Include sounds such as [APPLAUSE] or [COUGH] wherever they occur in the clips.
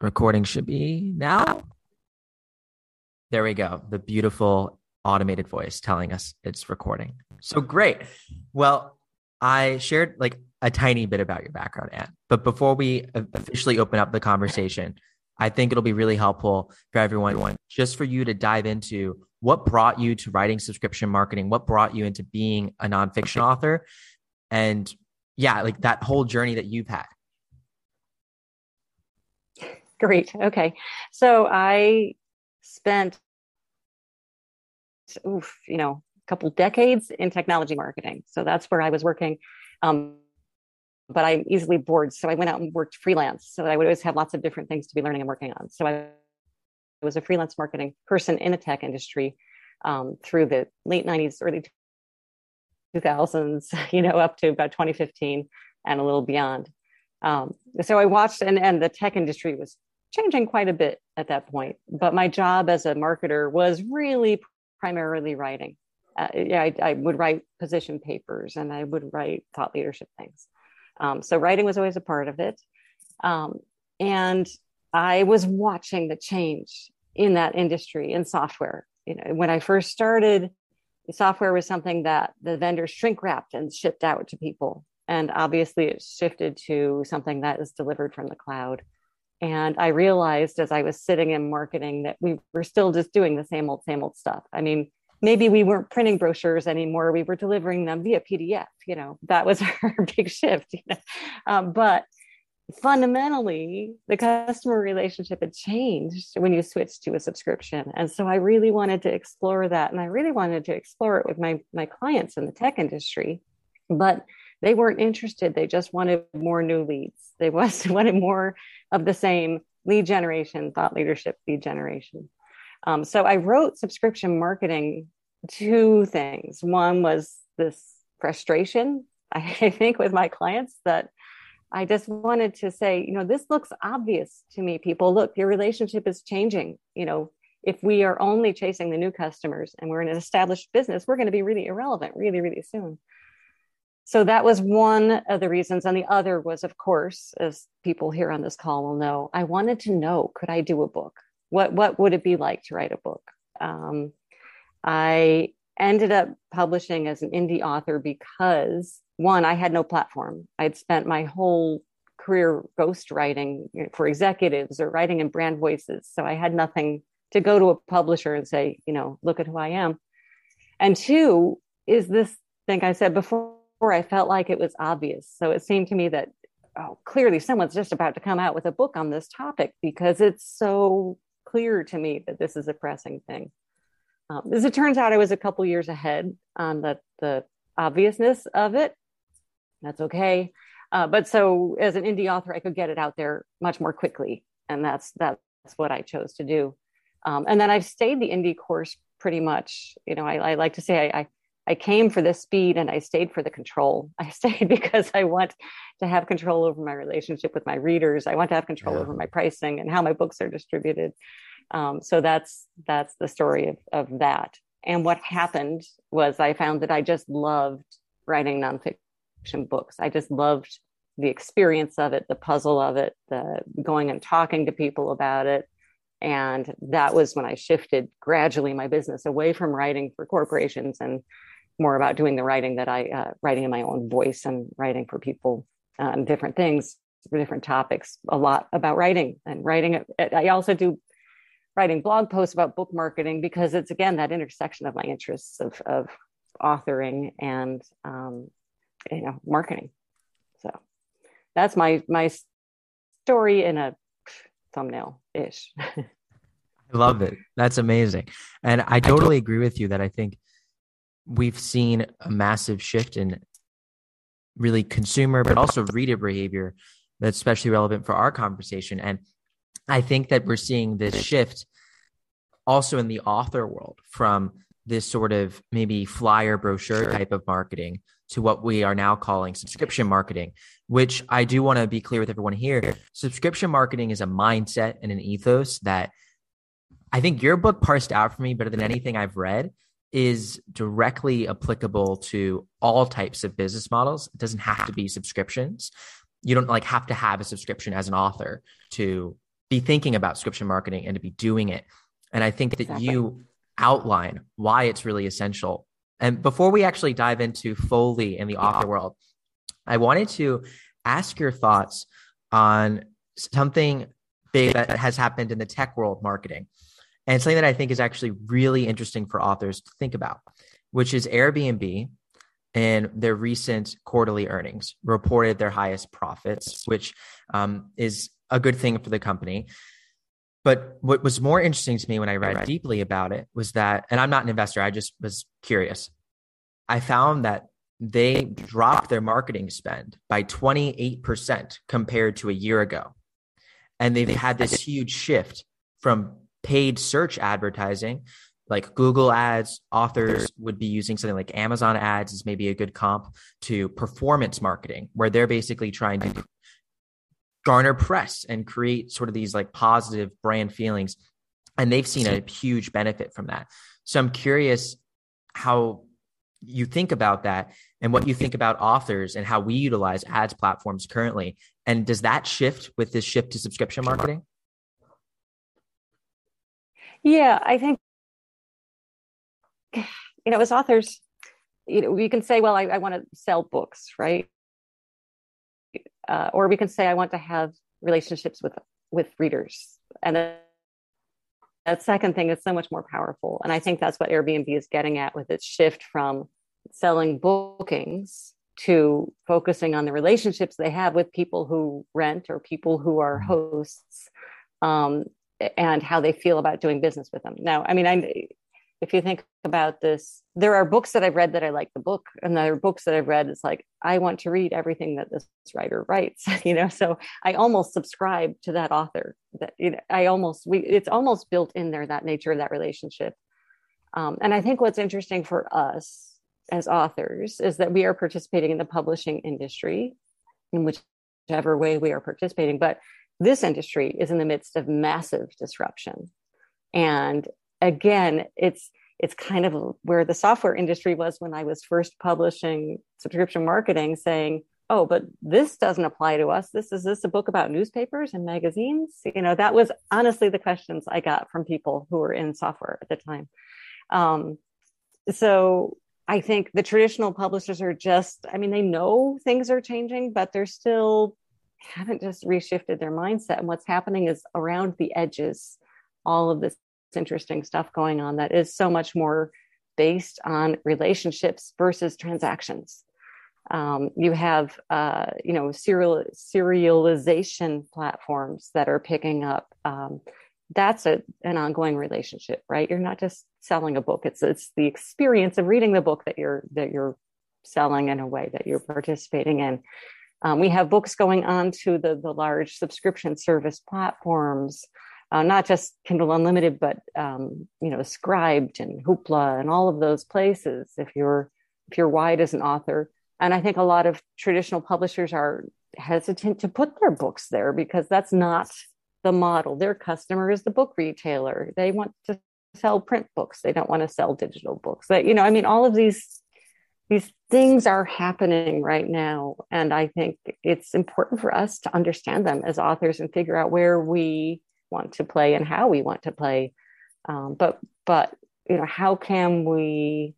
Recording should be now. There we go. The beautiful automated voice telling us it's recording. So great. Well, I shared like a tiny bit about your background, Anne. But before we officially open up the conversation, I think it'll be really helpful for everyone just for you to dive into what brought you to writing subscription marketing, what brought you into being a nonfiction author, and yeah, like that whole journey that you've had. Great. Okay. So I spent, oof, you know, a couple decades in technology marketing. So that's where I was working. Um, but I'm easily bored. So I went out and worked freelance so I would always have lots of different things to be learning and working on. So I was a freelance marketing person in the tech industry um, through the late 90s, early 2000s, [LAUGHS] you know, up to about 2015 and a little beyond. Um, so I watched, and, and the tech industry was changing quite a bit at that point. But my job as a marketer was really primarily writing. Uh, yeah, I, I, would write position papers and I would write thought leadership things. Um, so writing was always a part of it. Um, and I was watching the change in that industry in software. You know, when I first started, software was something that the vendors shrink wrapped and shipped out to people. And obviously, it shifted to something that is delivered from the cloud. And I realized as I was sitting in marketing that we were still just doing the same old, same old stuff. I mean, maybe we weren't printing brochures anymore we were delivering them via pdf you know that was [LAUGHS] our big shift you know? um, but fundamentally the customer relationship had changed when you switched to a subscription and so i really wanted to explore that and i really wanted to explore it with my my clients in the tech industry but they weren't interested they just wanted more new leads they [LAUGHS] was, wanted more of the same lead generation thought leadership lead generation um, so I wrote subscription marketing two things. One was this frustration, [LAUGHS] I think, with my clients that I just wanted to say, you know, this looks obvious to me, people. Look, your relationship is changing. You know, if we are only chasing the new customers and we're in an established business, we're going to be really irrelevant really, really soon. So that was one of the reasons. And the other was, of course, as people here on this call will know, I wanted to know could I do a book? What, what would it be like to write a book? Um, I ended up publishing as an indie author because one, I had no platform. I'd spent my whole career ghostwriting for executives or writing in brand voices. So I had nothing to go to a publisher and say, you know, look at who I am. And two is this thing I said before, I felt like it was obvious. So it seemed to me that, oh, clearly someone's just about to come out with a book on this topic because it's so clear to me that this is a pressing thing. Um, as it turns out, I was a couple years ahead on the, the obviousness of it. That's okay. Uh, but so as an indie author, I could get it out there much more quickly. And that's, that's what I chose to do. Um, and then I've stayed the indie course pretty much. You know, I, I like to say I, I, I came for the speed and I stayed for the control. [LAUGHS] I stayed because I want to have control over my relationship with my readers. I want to have control yeah. over my pricing and how my books are distributed. Um, so that's that's the story of, of that. And what happened was I found that I just loved writing nonfiction books. I just loved the experience of it, the puzzle of it, the going and talking to people about it. And that was when I shifted gradually my business away from writing for corporations and more about doing the writing that I uh, writing in my own voice and writing for people on um, different things, for different topics. A lot about writing and writing. I also do writing blog posts about book marketing because it's again that intersection of my interests of, of authoring and um, you know marketing so that's my my story in a thumbnail ish [LAUGHS] i love it that's amazing and i totally agree with you that i think we've seen a massive shift in really consumer but also reader behavior that's especially relevant for our conversation and I think that we're seeing this shift also in the author world from this sort of maybe flyer brochure type of marketing to what we are now calling subscription marketing, which I do want to be clear with everyone here. Subscription marketing is a mindset and an ethos that I think your book parsed out for me better than anything I've read is directly applicable to all types of business models. It doesn't have to be subscriptions. You don't like have to have a subscription as an author to be thinking about subscription marketing and to be doing it. And I think that exactly. you outline why it's really essential. And before we actually dive into Foley and the author world, I wanted to ask your thoughts on something big that has happened in the tech world marketing. And something that I think is actually really interesting for authors to think about, which is Airbnb in their recent quarterly earnings reported their highest profits, which um, is a good thing for the company. But what was more interesting to me when I read deeply about it was that, and I'm not an investor, I just was curious. I found that they dropped their marketing spend by 28% compared to a year ago. And they've had this huge shift from paid search advertising, like Google ads, authors would be using something like Amazon ads is maybe a good comp to performance marketing, where they're basically trying to garner press and create sort of these like positive brand feelings. And they've seen a huge benefit from that. So I'm curious how you think about that and what you think about authors and how we utilize ads platforms currently. And does that shift with this shift to subscription marketing? Yeah, I think, [SIGHS] you know, as authors, you know, we can say, well, I, I want to sell books, right? uh, or we can say i want to have relationships with with readers and that second thing is so much more powerful and i think that's what airbnb is getting at with its shift from selling bookings to focusing on the relationships they have with people who rent or people who are mm-hmm. hosts um, and how they feel about doing business with them now i mean i if you think about this, there are books that I've read that I like the book, and there are books that I've read. It's like I want to read everything that this writer writes, [LAUGHS] you know. So I almost subscribe to that author. That you know, I almost we it's almost built in there that nature of that relationship. Um, and I think what's interesting for us as authors is that we are participating in the publishing industry, in whichever way we are participating. But this industry is in the midst of massive disruption, and again, it's it's kind of where the software industry was when I was first publishing subscription marketing, saying, "Oh, but this doesn't apply to us. This is this a book about newspapers and magazines?" You know, that was honestly the questions I got from people who were in software at the time. Um, so I think the traditional publishers are just, I mean, they know things are changing, but they're still haven't just reshifted their mindset. And what's happening is around the edges, all of this interesting stuff going on that is so much more based on relationships versus transactions. Um, you have, uh, you know, serial serialization platforms that are picking up. Um, that's a, an ongoing relationship, right? You're not just selling a book; it's it's the experience of reading the book that you're that you're selling in a way that you're participating in. Um, we have books going on to the the large subscription service platforms uh, not just Kindle Unlimited, but um, you know, Scribd and Hoopla and all of those places. If you're if you're wide as an author, and I think a lot of traditional publishers are hesitant to put their books there because that's not the model. Their customer is the book retailer. They want to sell print books. They don't want to sell digital books. But, you know, I mean, all of these these things are happening right now, and I think it's important for us to understand them as authors and figure out where we want to play and how we want to play. Um, but but you know, how can we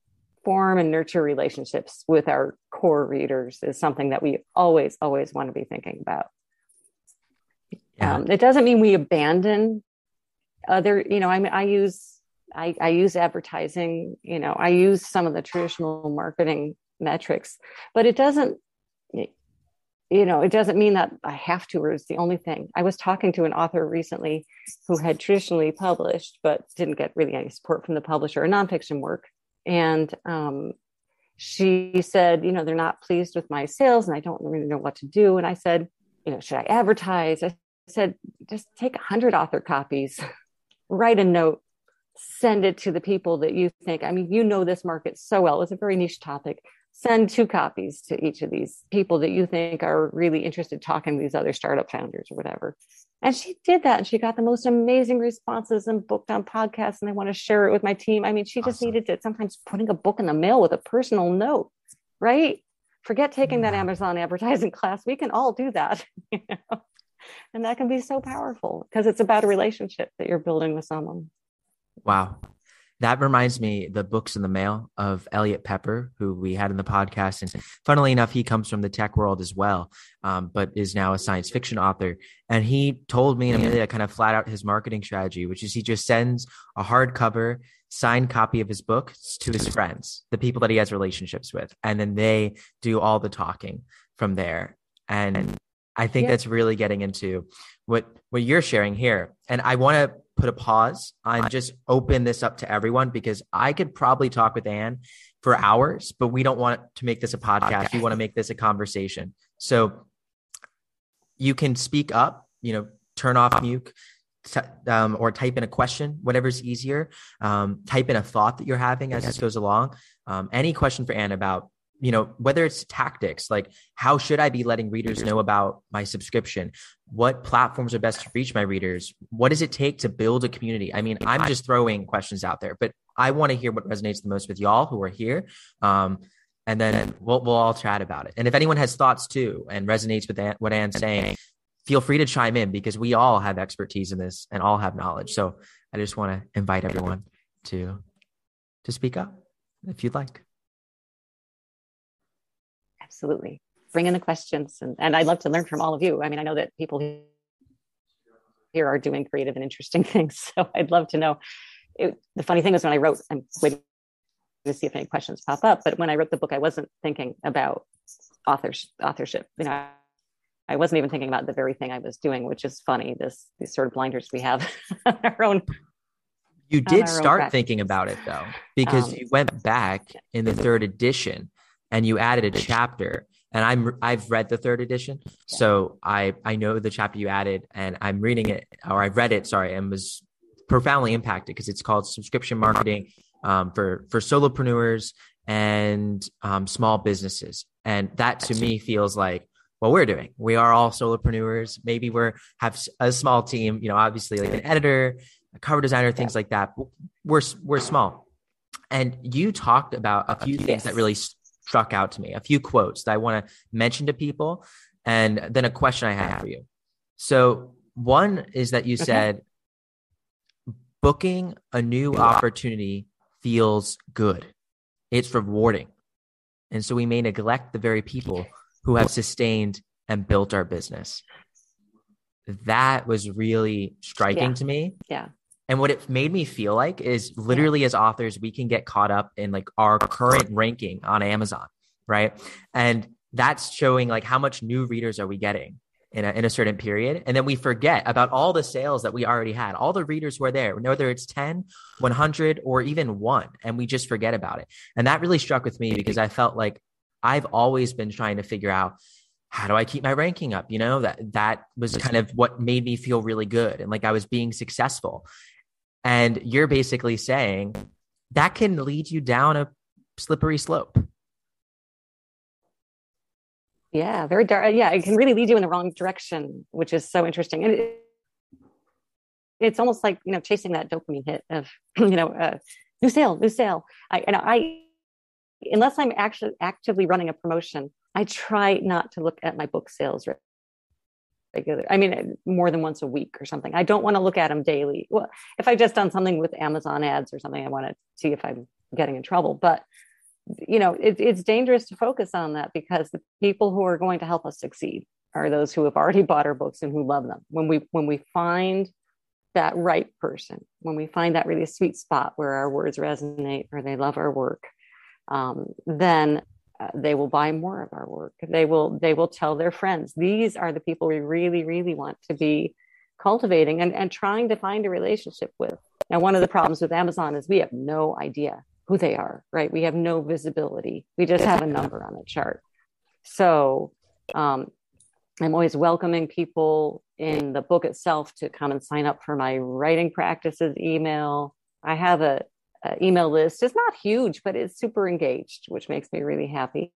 form and nurture relationships with our core readers is something that we always always want to be thinking about. Yeah. Um, it doesn't mean we abandon other. You know, I mean, I use I, I use advertising. You know, I use some of the traditional marketing metrics, but it doesn't you know, it doesn't mean that I have to or it's the only thing. I was talking to an author recently who had traditionally published but didn't get really any support from the publisher or nonfiction work. And um, she said, you know, they're not pleased with my sales and I don't really know what to do. And I said, you know, should I advertise? I said, just take a hundred author copies, [LAUGHS] write a note, send it to the people that you think, I mean, you know this market so well. It's a very niche topic send two copies to each of these people that you think are really interested talking to these other startup founders or whatever. And she did that and she got the most amazing responses and booked on podcasts and i want to share it with my team. I mean, she just awesome. needed to sometimes putting a book in the mail with a personal note, right? Forget taking that Amazon [LAUGHS] advertising class. We can all do that. [LAUGHS] You know? and that can be so powerful because it's about a relationship that you're building with someone. Wow. That reminds me the books in the mail of Eliot Peper, who we had in the podcast. And funnily enough, he comes from the tech world as well, um, but is now a science fiction author. And he told me in a minute kind of flat out his marketing strategy, which is he just sends a hardcover signed copy of his book to his friends, the people that he has relationships with, and then they do all the talking from there. And I think yeah. that's really getting into what what you're sharing here. And I want to put a pause on just open this up to everyone because I could probably talk with Anne for hours, but we don't want to make this a podcast. We want to make this a conversation. So you can speak up, you know, turn off mute, um, or type in a question, whatever's easier. Um, type in a thought that you're having as this goes along. Um, any question for Anne about, you know, whether it's tactics, like how should I be letting readers know about my subscription? What platforms are best to reach my readers? What does it take to build a community? I mean, I'm just throwing questions out there, but I want to hear what resonates the most with y'all who are here. Um, and then we'll, we'll all chat about it. And if anyone has thoughts too and resonates with what Anne's saying, feel free to chime in because we all have expertise in this and all have knowledge. So I just want to invite everyone to to speak up if you'd like. Absolutely. Bring in the questions and, and I'd love to learn from all of you. I mean, I know that people here are doing creative and interesting [LAUGHS] things. So I'd love to know. It, the funny thing is when I wrote, I'm waiting to see if any questions pop up, but when I wrote the book, I wasn't thinking about authors, authorship. You know, I wasn't even thinking about the very thing I was doing, which is funny. This these sort of blinders we have [LAUGHS] on our own. You did start thinking about it though, because um, you went back in the third edition and you added a chapter. And I'm I've read the third edition, so I I know the chapter you added, and I'm reading it or I've read it. Sorry, and was profoundly impacted because it's called subscription marketing um, for for solopreneurs and um, small businesses, and that to me feels like what we're doing. We are all solopreneurs. Maybe we're have a small team, you know, obviously like an editor, a cover designer, things like that. We're we're small. And you talked about a few things that really struck out to me, a few quotes that I want to mention to people, and then a question I have for you. So one is that you said booking a new opportunity feels good. It's rewarding. And so we may neglect the very people who have sustained and built our business. That was really striking yeah. to me. Yeah. And what it made me feel like is literally as authors, we can get caught up in like our current ranking on Amazon, right? And that's showing like how much new readers are we getting in a, in a certain period. And then we forget about all the sales that we already had, all the readers were there, whether it's 10, 100, or even one, and we just forget about it. And that really struck with me because I felt like I've always been trying to figure out how do I keep my ranking up? You know, that that was kind of what made me feel really good and like I was being successful. And you're basically saying that can lead you down a slippery slope. Yeah, very dark. Yeah, it can really lead you in the wrong direction, which is so interesting. And it, it's almost like you know chasing that dopamine hit of [CLEARS THROAT] you know uh, new sale, new sale. I and I unless I'm actually actively running a promotion, I try not to look at my book sales regular. I mean, more than once a week or something. I don't want to look at them daily. Well, if I've just done something with Amazon ads or something, I want to see if I'm getting in trouble. But you know, it, it's dangerous to focus on that because the people who are going to help us succeed are those who have already bought our books and who love them. When we when we find that right person, when we find that really sweet spot where our words resonate or they love our work, um, then uh, they will buy more of our work. They will they will tell their friends. These are the people we really really want to be cultivating and, and trying to find a relationship with. Now, one of the problems with Amazon is we have no idea who they are, right? We have no visibility. We just have a number on a chart. So um, I'm always welcoming people in the book itself to come and sign up for my writing practices email. I have a uh, email list is not huge, but it's super engaged, which makes me really happy.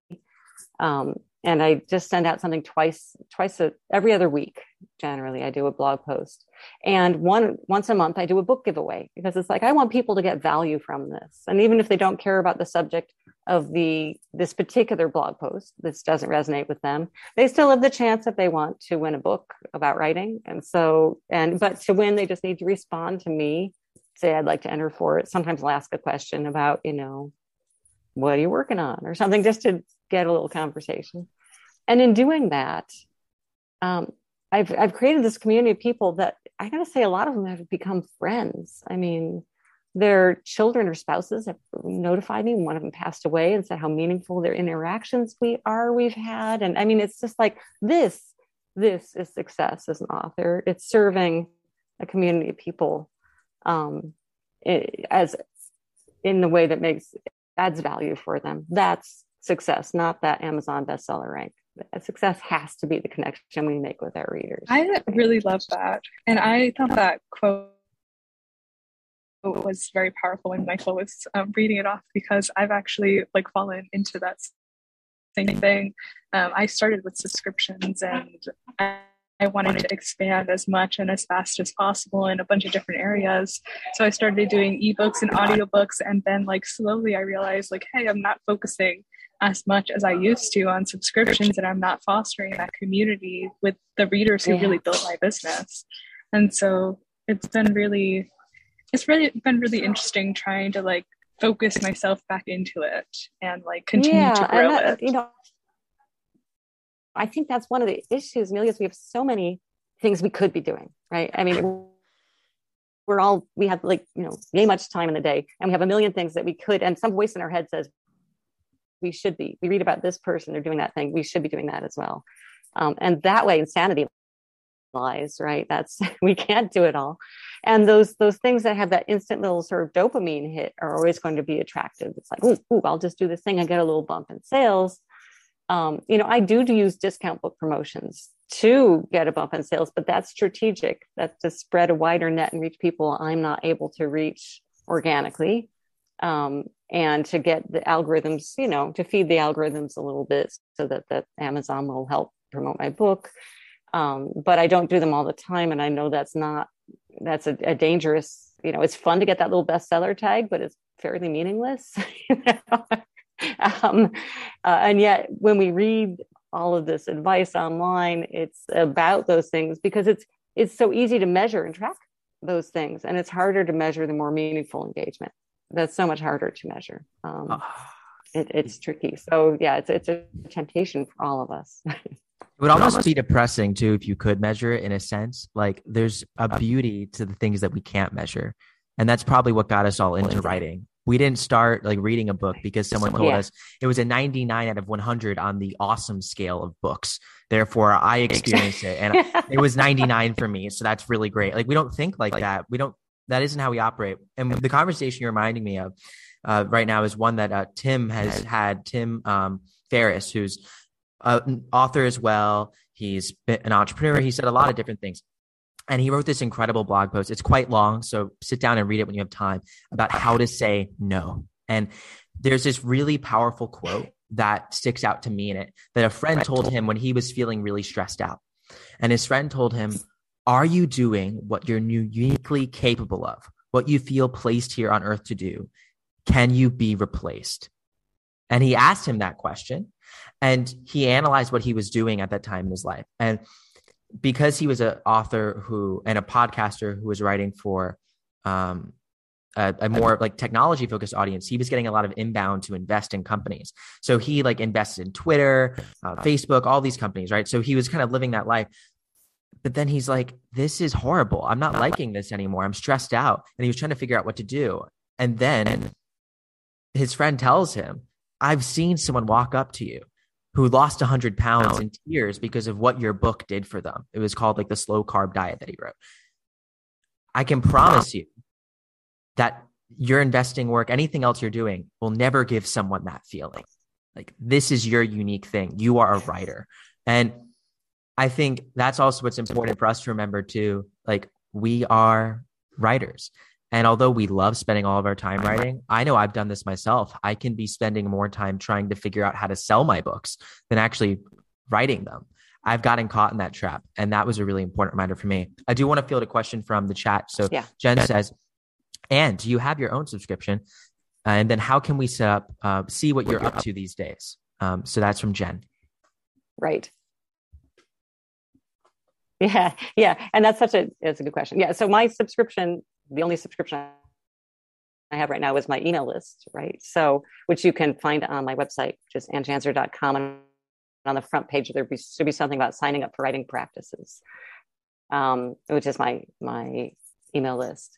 Um, and I just send out something twice, twice a, every other week. Generally, I do a blog post, and one once a month I do a book giveaway because it's like I want people to get value from this, and even if they don't care about the subject, of the this particular blog post this doesn't resonate with them they still have the chance if they want to win a book about writing and so and but to win they just need to respond to me say i'd like to enter for it sometimes i'll ask a question about you know what are you working on or something just to get a little conversation. And in doing that um, I've, I've created this community of people that i gotta say a lot of them have become friends. I mean their children or spouses have notified me. One of them passed away and said how meaningful their interactions we are we've had. And i mean it's just like this this is success as an author. It's serving a community of people um, it, as in the way that makes adds value for them. That's success not that amazon bestseller rank. Success has to be the connection we make with our readers. I really love that. And i thought that quote was very powerful when Michael was um, reading it off because I've actually like fallen into that same thing. Um, I started with subscriptions and I wanted to expand as much and as fast as possible in a bunch of different areas. So I started doing ebooks and audiobooks and then like slowly I realized like, hey, I'm not focusing as much as I used to on subscriptions and I'm not fostering that community with the readers who yeah. really built my business. And so it's been really it's really been really interesting trying to like focus myself back into it and like continue yeah, to grow that, it. You know, I think that's one of the issues, Amelia, is we have so many things we could be doing, right? I mean, we're all we have like you know way much time in the day, and we have a million things that we could, and some voice in our head says we should be. We read about this person; they're doing that thing. We should be doing that as well. Um, and that way, insanity lies, right? That's [LAUGHS] we can't do it all. And those those things that have that instant little sort of dopamine hit are always going to be attractive. It's like, ooh, ooh I'll just do this thing I get a little bump in sales. Um, you know, I do use discount book promotions to get a bump in sales, but that's strategic. That's to spread a wider net and reach people I'm not able to reach organically. Um, and to get the algorithms, you know, to feed the algorithms a little bit so that that Amazon will help promote my book um, but I don't do them all the time, and I know that's not that's a, a dangerous. You know, it's fun to get that little bestseller tag, but it's fairly meaningless. [LAUGHS] [LAUGHS] um, uh, and yet, when we read all of this advice online, it's about those things because it's it's so easy to measure and track those things, and it's harder to measure the more meaningful engagement. That's so much harder to measure. Um, ah. it, it's tricky. So yeah, it's it's a temptation for all of us. [LAUGHS] It would almost be depressing too if you could measure it in a sense. Like there's a beauty to the things that we can't measure. And that's probably what got us all into writing. We didn't start like reading a book because someone told yeah. us it was a 99 out of 100 on the awesome scale of books. Therefore, I experienced it and [LAUGHS] it was 99 for me. So that's really great. Like we don't think like that. We don't, that isn't how we operate. And the conversation you're reminding me of uh, right now is one that uh, Tim has had, Tim um, Ferriss, who's an author as well. He's an entrepreneur. He said a lot of different things. And he wrote this incredible blog post. It's quite long, so sit down and read it when you have time about how to say no. And there's this really powerful quote that sticks out to me in it that a friend told him when he was feeling really stressed out. And his friend told him, Are you doing what you're uniquely capable of? What you feel placed here on earth to do? Can you be replaced? And he asked him that question and he analyzed what he was doing at that time in his life and because he was an author who and a podcaster who was writing for um, a, a, more like technology focused audience he was getting a lot of inbound to invest in companies. So he like invested in twitter uh, facebook all these companies right? So he was kind of living that life. But then he's like this is horrible. I'm not liking this anymore. I'm stressed out. And he was trying to figure out what to do. And then his friend tells him i've seen someone walk up to you who lost 100 pounds in tears because of what your book did for them. It was called like the slow carb diet that he wrote. I can promise you that your investing work, anything else you're doing, will never give someone that feeling. Like this is your unique thing. You are a writer. And I think that's also what's important for us to remember too. Like we are writers. And although we love spending all of our time writing, I know I've done this myself. I can be spending more time trying to figure out how to sell my books than actually writing them. I've gotten caught in that trap. And that was a really important reminder for me. I do want to field a question from the chat. So yeah. Jen says, and do you have your own subscription? and then how can we set up, uh, see what you're up to these days? Um, so that's from Jen. Right. [LAUGHS] Yeah, yeah, and that's such a it's a good question. Yeah, so my subscription, the only subscription I have right now is my email list, right? So which you can find on my website, which is annejanzer.com, and on the front page there should be something about signing up for writing practices, um, which is my my email list.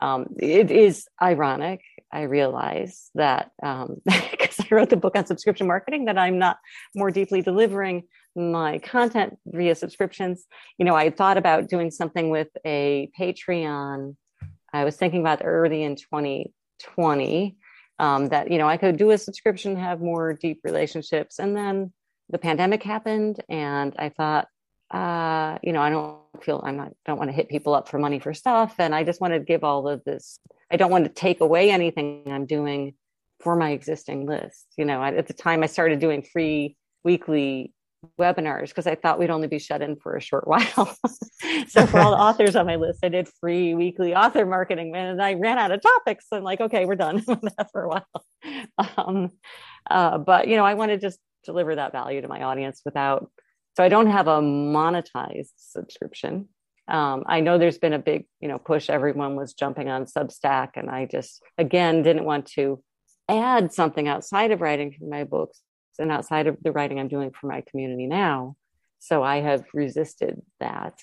Um, it is ironic, I realize that because um, [LAUGHS] I wrote the book on subscription marketing, that I'm not more deeply delivering my content via subscriptions. You know, I thought about doing something with a Patreon. I was thinking about early in 2020 um, that, you know, I could do a subscription, have more deep relationships. And then the pandemic happened, and I thought, uh, you know, I don't feel I'm not don't want to hit people up for money for stuff, and I just want to give all of this. I don't want to take away anything I'm doing for my existing list. You know, at the time I started doing free weekly webinars because I thought we'd only be shut in for a short [LAUGHS] while. so for all the [LAUGHS] authors on my list, I did free weekly author marketing, and I ran out of topics. I'm like, okay, we're done [LAUGHS] with that for a while. Um, uh, but you know, I want to just deliver that value to my audience without. So I don't have a monetized subscription. Um, I know there's been a big, you know, push. Everyone was jumping on Substack, and I just again didn't want to add something outside of writing for my books and outside of the writing I'm doing for my community now. So I have resisted that.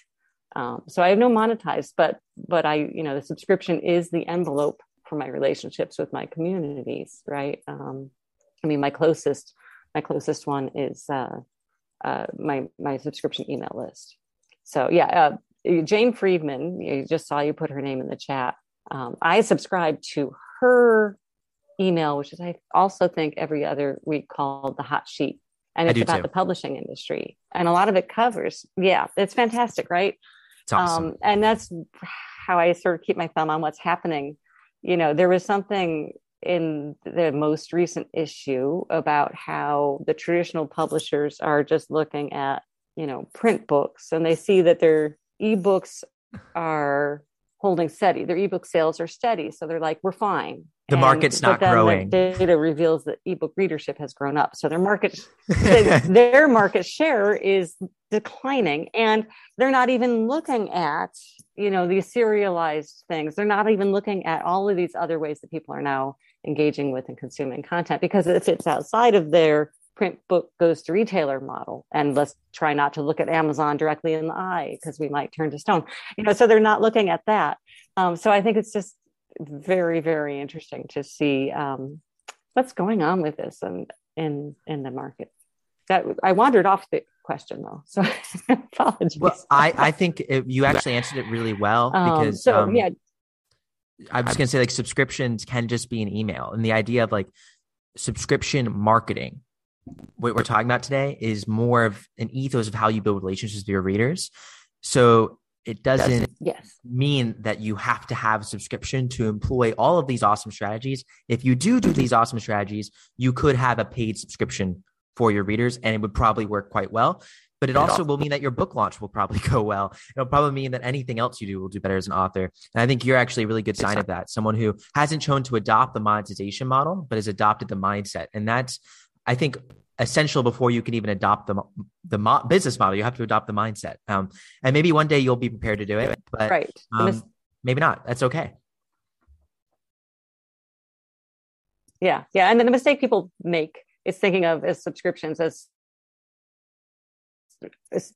Um, so I have no monetized, but but I, you know, the subscription is the envelope for my relationships with my communities, right? Um, I mean, my closest my closest one is uh, uh, my my subscription email list. So yeah, uh, Jane Friedman, you just saw you put her name in the chat. Um, I subscribe to her email, which is I also think every other week called the hot sheet. And it's about too. the publishing industry. And a lot of it covers, yeah, it's fantastic, right? It's awesome. Um, and that's how I sort of keep my thumb on what's happening. You know, there was something in the most recent issue about how the traditional publishers are just looking at, you know, print books and they see that their ebooks are holding steady. Their ebook sales are steady. So they're like, we're fine the and, market's not growing. data reveals that ebook readership has grown up. So their market, [LAUGHS] their market share is declining, and they're not even looking at you know these serialized things. They're not even looking at all of these other ways that people are now engaging with and consuming content because if it's outside of their print book goes to retailer model and let's try not to look at amazon directly in the eye because we might turn to stone you know so they're not looking at that um, so i think it's just very very interesting to see um, what's going on with this and in in the market. That I wandered off the question though, so [LAUGHS] apologies. Well, I I think it, you actually answered it really well um, because um, so yeah. I was going to say like subscriptions can just be an email, and the idea of like subscription marketing what we're talking about today is more of an ethos of how you build relationships with your readers. So it doesn't yes. mean that you have to have a subscription to employ all of these awesome strategies. If you do do these awesome strategies, you could have a paid subscription for your readers and it would probably work quite well. But it also will mean that your book launch will probably [LAUGHS] go well. It'll probably mean that anything else you do will do better as an author. And I think you're actually a really good sign of that. Someone who hasn't chosen to adopt the monetization model, but has adopted the mindset. And that's, I think, essential before you can even adopt the the mo- business model. You have to adopt the mindset. Um, and maybe one day you'll be prepared to do it, but right. Um, maybe not. That's okay. Yeah, yeah. And then the mistake people make is thinking of as subscriptions as, as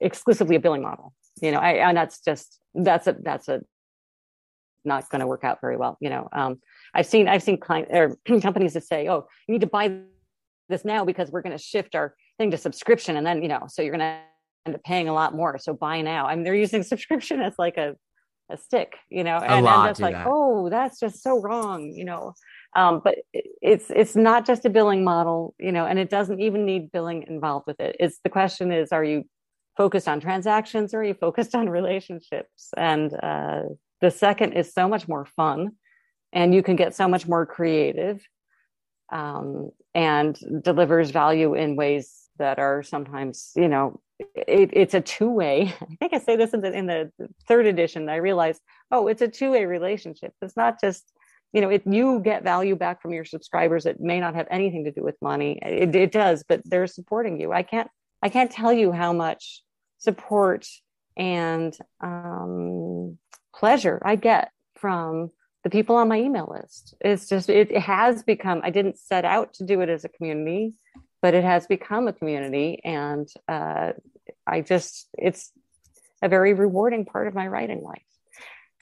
exclusively a billing model. You know, I, and that's just that's a that's a not going to work out very well. You know, um, I've seen I've seen client or [CLEARS THROAT] companies that say, "Oh, you need to buy this now because we're going to shift our thing to subscription and then you know so you're going to end up paying a lot more. So buy now. I mean they're using [LAUGHS] subscription as like a a stick you know and, that's like that. oh that's just so wrong you know. Um, but it's it's not just a billing model you know and it doesn't even need billing involved with it. It's the question is are you focused on transactions or are you focused on relationships? And uh, the second is so much more fun and you can get so much more creative um, and delivers value in ways that are sometimes, you know, it, it's a two way. [LAUGHS] I think I say this in the, in the third edition. I realized, oh, it's a two way relationship. It's not just you know, if you get value back from your subscribers. It may not have anything to do with money. It, it does, but they're supporting you. I can't, I can't tell you how much support and um, pleasure I get from the people on my email list. It's just, it, has become, I didn't set out to do it as a community, but it has become a community. And uh, I just, it's a very rewarding part of my writing life.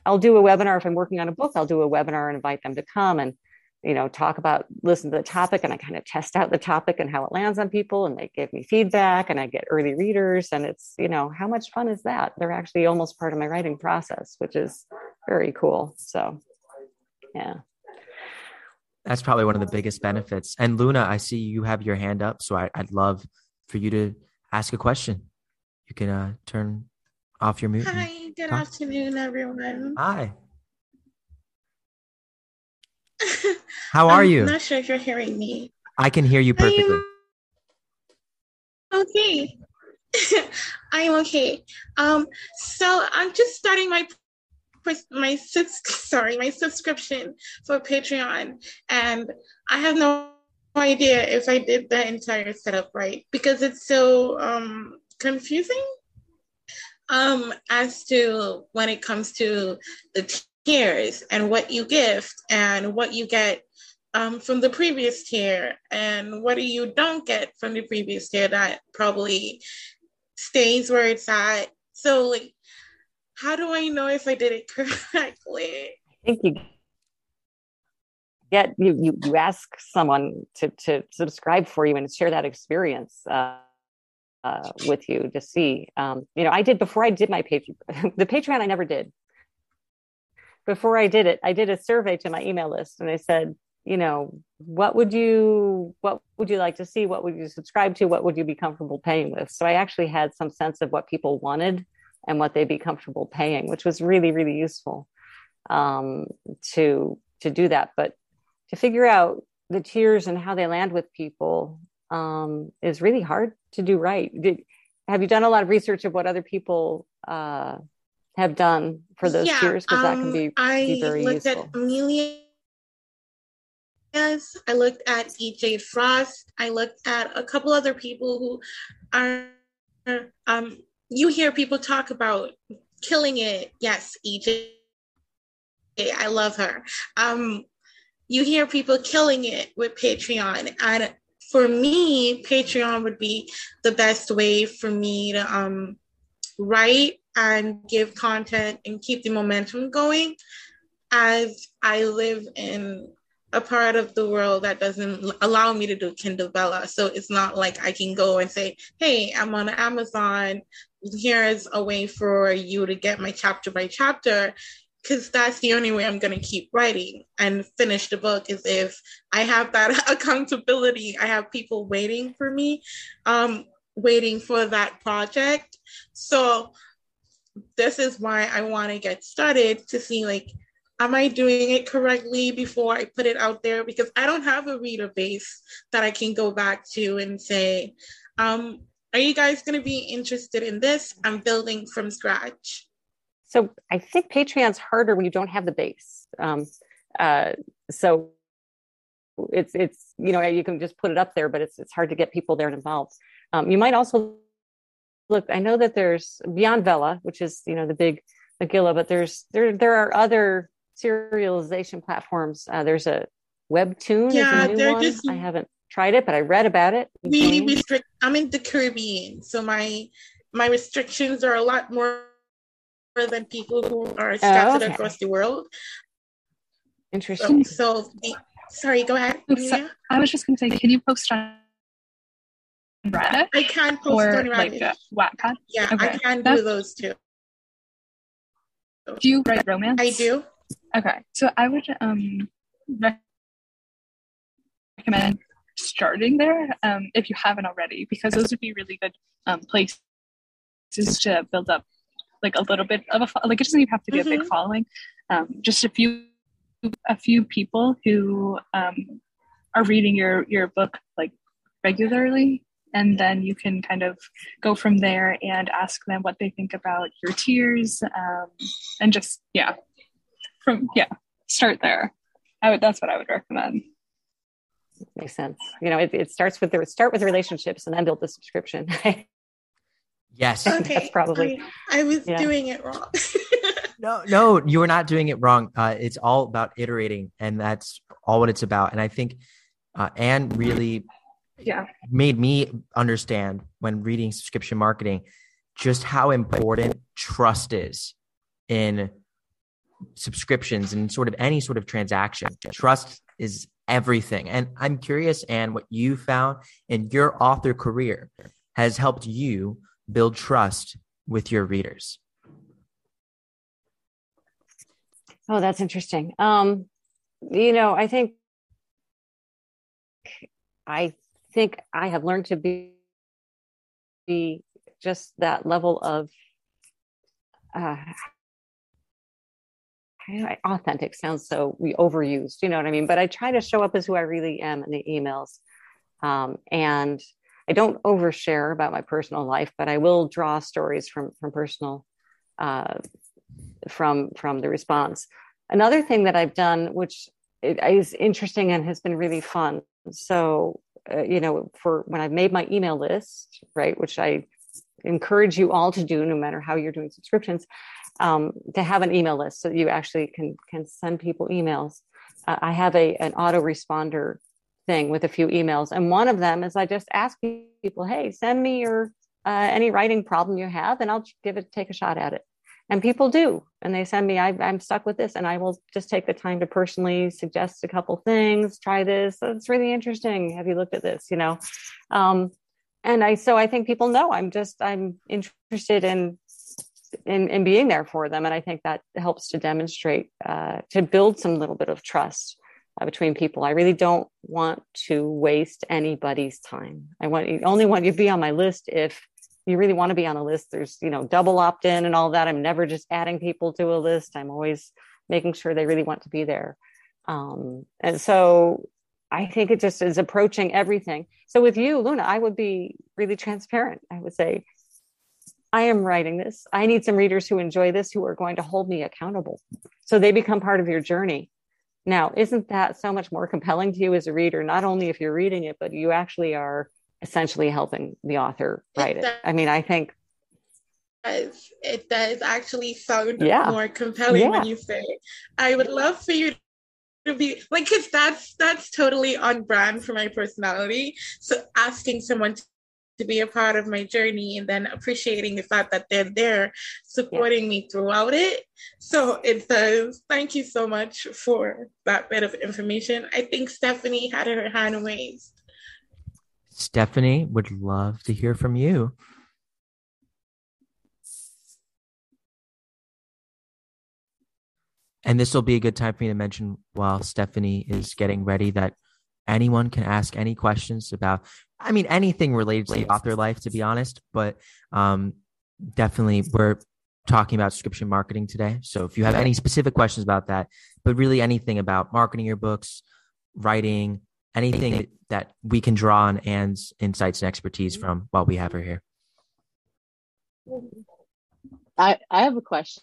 I'll do a webinar if I'm working on a book. I'll do a webinar and invite them to come and you know talk about listen to the topic and I kind of test out the topic and how it lands on people and they give me feedback and I get early readers and it's you know how much fun is that? They're actually almost part of my writing process, which is very cool. So yeah. That's probably one of the biggest benefits. And Luna, I see you have your hand up, so I, would love for you to ask a question. You can uh, turn off your mute. Hi. Good afternoon, everyone. Hi. [LAUGHS] How are I'm you? I'm not sure if you're hearing me. I can hear you perfectly. okay. [LAUGHS] I'm okay. Um, so I'm just starting my my [LAUGHS] sorry my subscription for Patreon, and I have no idea if I did the entire setup right because it's so um, confusing um, as to when it comes to the tiers and what you gift and what you get um, from the previous tier and what you don't get from the previous tier that probably stays where it's at. So, like, how do I know if I did it [LAUGHS] correctly? I think you get you you, you ask someone to to subscribe for you and share that experience. Uh, uh, with you to see. Um, you know, I did before I did my Patreon. [LAUGHS] the Patreon I never did. Before I did it, I did a survey to my email list, and I said, you know, what would you what would you like to see? What would you subscribe to? What would you be comfortable paying with? So I actually had some sense of what people wanted and what they'd be comfortable paying, which was really really useful um, to to do that. But to figure out the tiers and how they land with people um, is really hard to do right. Did, have you done a lot of research of what other people uh, have done for those yeah, tiers? Because um, that can be, I be very looked useful. at Amelia. Yes, I looked at EJ Frost. I looked at a couple other people who are. Um, you hear people talk about killing it. Yes, EJ. I love her. Um, you hear people killing it with Patreon, and for me, Patreon would be the best way for me to um, write and give content and keep the momentum going as I live in a part of the world that doesn't allow me to do Kindle Vella. So it's not like I can go and say, hey, I'm on Amazon. Here's a way for you to get my chapter by chapter because that's the only way I'm going to keep writing and finish the book is if I have that [LAUGHS] accountability. I have people waiting for me, um, waiting for that project. So this is why I want to get started to see like, am I doing it correctly before I put it out there? Because I don't have a reader base that I can go back to and say, um, are you guys going to be interested in this? I'm building from scratch so I think Patreon's harder when you don't have the base. Um, uh, so it's it's you know you can just put it up there, but it's it's hard to get people there and involved. Um, you might also look. I know that there's Beyond Vella, which is you know the big Megillah, but there's there there are other serialization platforms. Uh, there's a Webtoon. Yeah, they're one. just. I haven't tried it, but I read about it. Really restrict. I'm in the Caribbean, so my my restrictions are a lot more than people who are oh, scattered oh, okay. across the world. Interesting. So, so the, sorry, go ahead. So, I was just going to say, can you post on Radish? I can post or, on Radish. Like, Wattpad? Yeah, okay. I can do those too. Do you write romance? I do. Okay, so I would um recommend starting there um, if you haven't already, because those would be really good um, places to build up like a little bit of a like it doesn't even have to be mm-hmm. a big mm-hmm. following um, just a few a few people who um, are reading your your book like regularly and then you can kind of go from there and ask them what they think about your tiers um, and just yeah from yeah start there I would that's what I would recommend. Makes sense. You know, it, it starts with the start with the relationships and then build the subscription. [LAUGHS] yes, Okay, That's probably- I, I was yeah. doing it wrong. [LAUGHS] no, no, you are not doing it wrong. Uh, it's all about iterating, and that's all what it's about. And I think uh, Anne really Yeah. made me understand when reading subscription marketing just how important trust is in subscriptions and sort of any sort of transaction. Trust is everything. And I'm curious, Anne, what you found in your author career has helped you build trust with your readers. Oh, that's interesting. Um, you know, I think I think I have learned to be, be just that level of uh, authentic sounds so we overused, you know what I mean? But I try to show up as who I really am in the emails. Um, and I don't overshare about my personal life, but I will draw stories from from personal uh, from from the response. Another thing that I've done, which is interesting and has been really fun. So, uh, you know, for when I've made my email list, right, which I encourage you all to do, no matter how you're doing subscriptions, um, to have an email list so you actually can can send people emails. Uh, I have a an autoresponder thing with a few emails, and one of them is I just ask people, "Hey, send me your uh, any writing problem you have, and I'll give it take a shot at it." And people do, and they send me, I, "I'm stuck with this," and I will just take the time to personally suggest a couple things. Try this; it's really interesting. Have you looked at this? You know, um, and I so I think people know I'm just I'm interested in in, in being there for them. And I think that helps to demonstrate, uh, to build some little bit of trust uh, between people. I really don't want to waste anybody's time. I want you only want you to be on my list if you really want to be on a list. There's, you know, double opt in and all that. I'm never just adding people to a list. I'm always making sure they really want to be there. Um, and so I think it just is approaching everything. So with you, Luna, I would be really transparent. I would say, I am writing this. I need some readers who enjoy this, who are going to hold me accountable. So they become part of your journey. Now, isn't that so much more compelling to you as a reader? Not only if you're reading it, but you actually are essentially helping the author write it. It I mean, I think does. It does actually sound Yeah. more compelling when you say it. I would love for you to be like, because that's that's totally on brand for my personality. So asking someone to, to be a part of my journey and then appreciating the fact that they're there supporting me throughout it. So it does. Thank you so much for that bit of information. I think Stephanie had her hand raised. Stephanie would love to hear from you. And this will be a good time for me to mention while Stephanie is getting ready that anyone can ask any questions about, I mean, anything related to the author life, to be honest. But um, definitely, we're talking about subscription marketing today. So if you have any specific questions about that, but really anything about marketing your books, writing, anything that we can draw on Anne's insights and expertise from while we have her here. I, I have a question.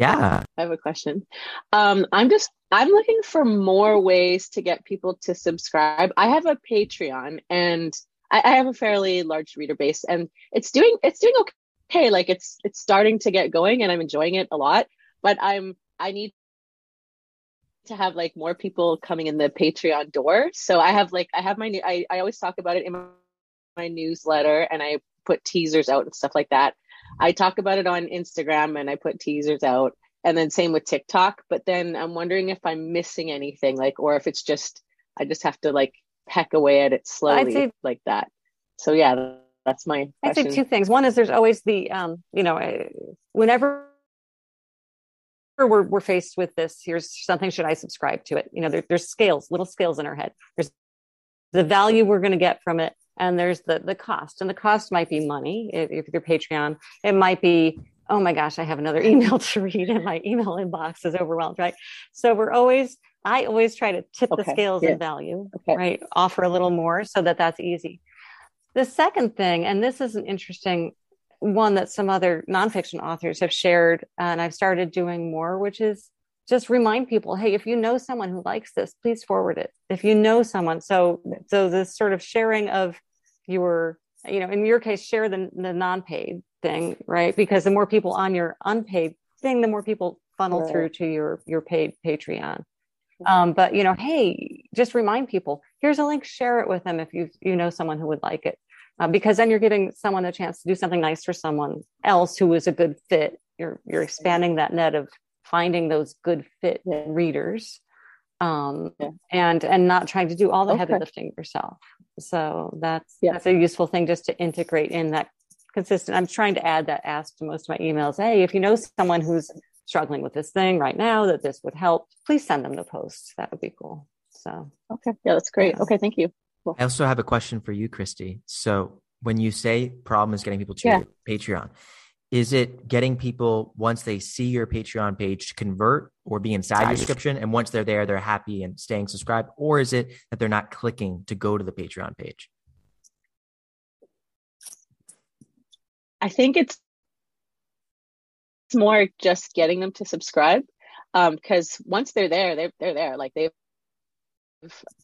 Yeah. I have a question. Um, I'm just I'm looking for more ways to get people to subscribe. I have a Patreon and I, I have a fairly large reader base and it's doing it's doing okay. Like it's it's starting to get going and I'm enjoying it a lot. But I'm I need to have like more people coming in the Patreon door. So I have like I have my new I, I always talk about it in my, my newsletter and I put teasers out and stuff like that. I talk about it on Instagram and I put teasers out and then same with TikTok. But then I'm wondering if I'm missing anything, like, or if it's just, I just have to like peck away at it slowly say- like that. So yeah, that's my I'd say two things. One is there's always the, um, you know, uh, whenever we're, we're faced with this, here's something, should I subscribe to it? You know, there, there's scales, little scales in our head. There's the value we're going to get from it. And there's the, the cost and the cost might be money. If, if you're Patreon, it might be, oh my gosh, I have another [LAUGHS] email to read and my email inbox is overwhelmed, right? So we're always, I always try to tip the scales yeah. in value, Okay. right? Offer a little more so that that's easy. The second thing, and this is an interesting one that some other nonfiction authors have shared, and I've started doing more, which is just remind people hey if you know someone who likes this please forward it if you know someone so so this sort of sharing of your you know in your case share the, the non-paid thing right? Because the more people on your unpaid thing the more people funnel right. through to your your paid patreon. Um, but you know hey just remind people here's a link share it with them if you you know someone who would like it. Uh, because then you're giving someone a chance to do something nice for someone else who is a good fit. You're you're expanding that net of finding those good fit readers um, yeah. and and not trying to do all the okay. heavy lifting yourself so that's yeah. that's a useful thing just to integrate in that consistent i'm trying to add that ask to most of my emails hey if you know someone who's struggling with this thing right now that this would help please send them the post that would be cool so okay yeah that's great yeah. okay thank you cool. i also have a question for you christy so when you say problem is getting people to yeah. patreon is it getting people once they see your patreon page to convert or be inside your subscription? And once they're there they're happy and staying subscribed? Or is it that they're not clicking to go to the patreon page? I think it's it's more just getting them to subscribe because um, once they're there they're, they're there. Like they've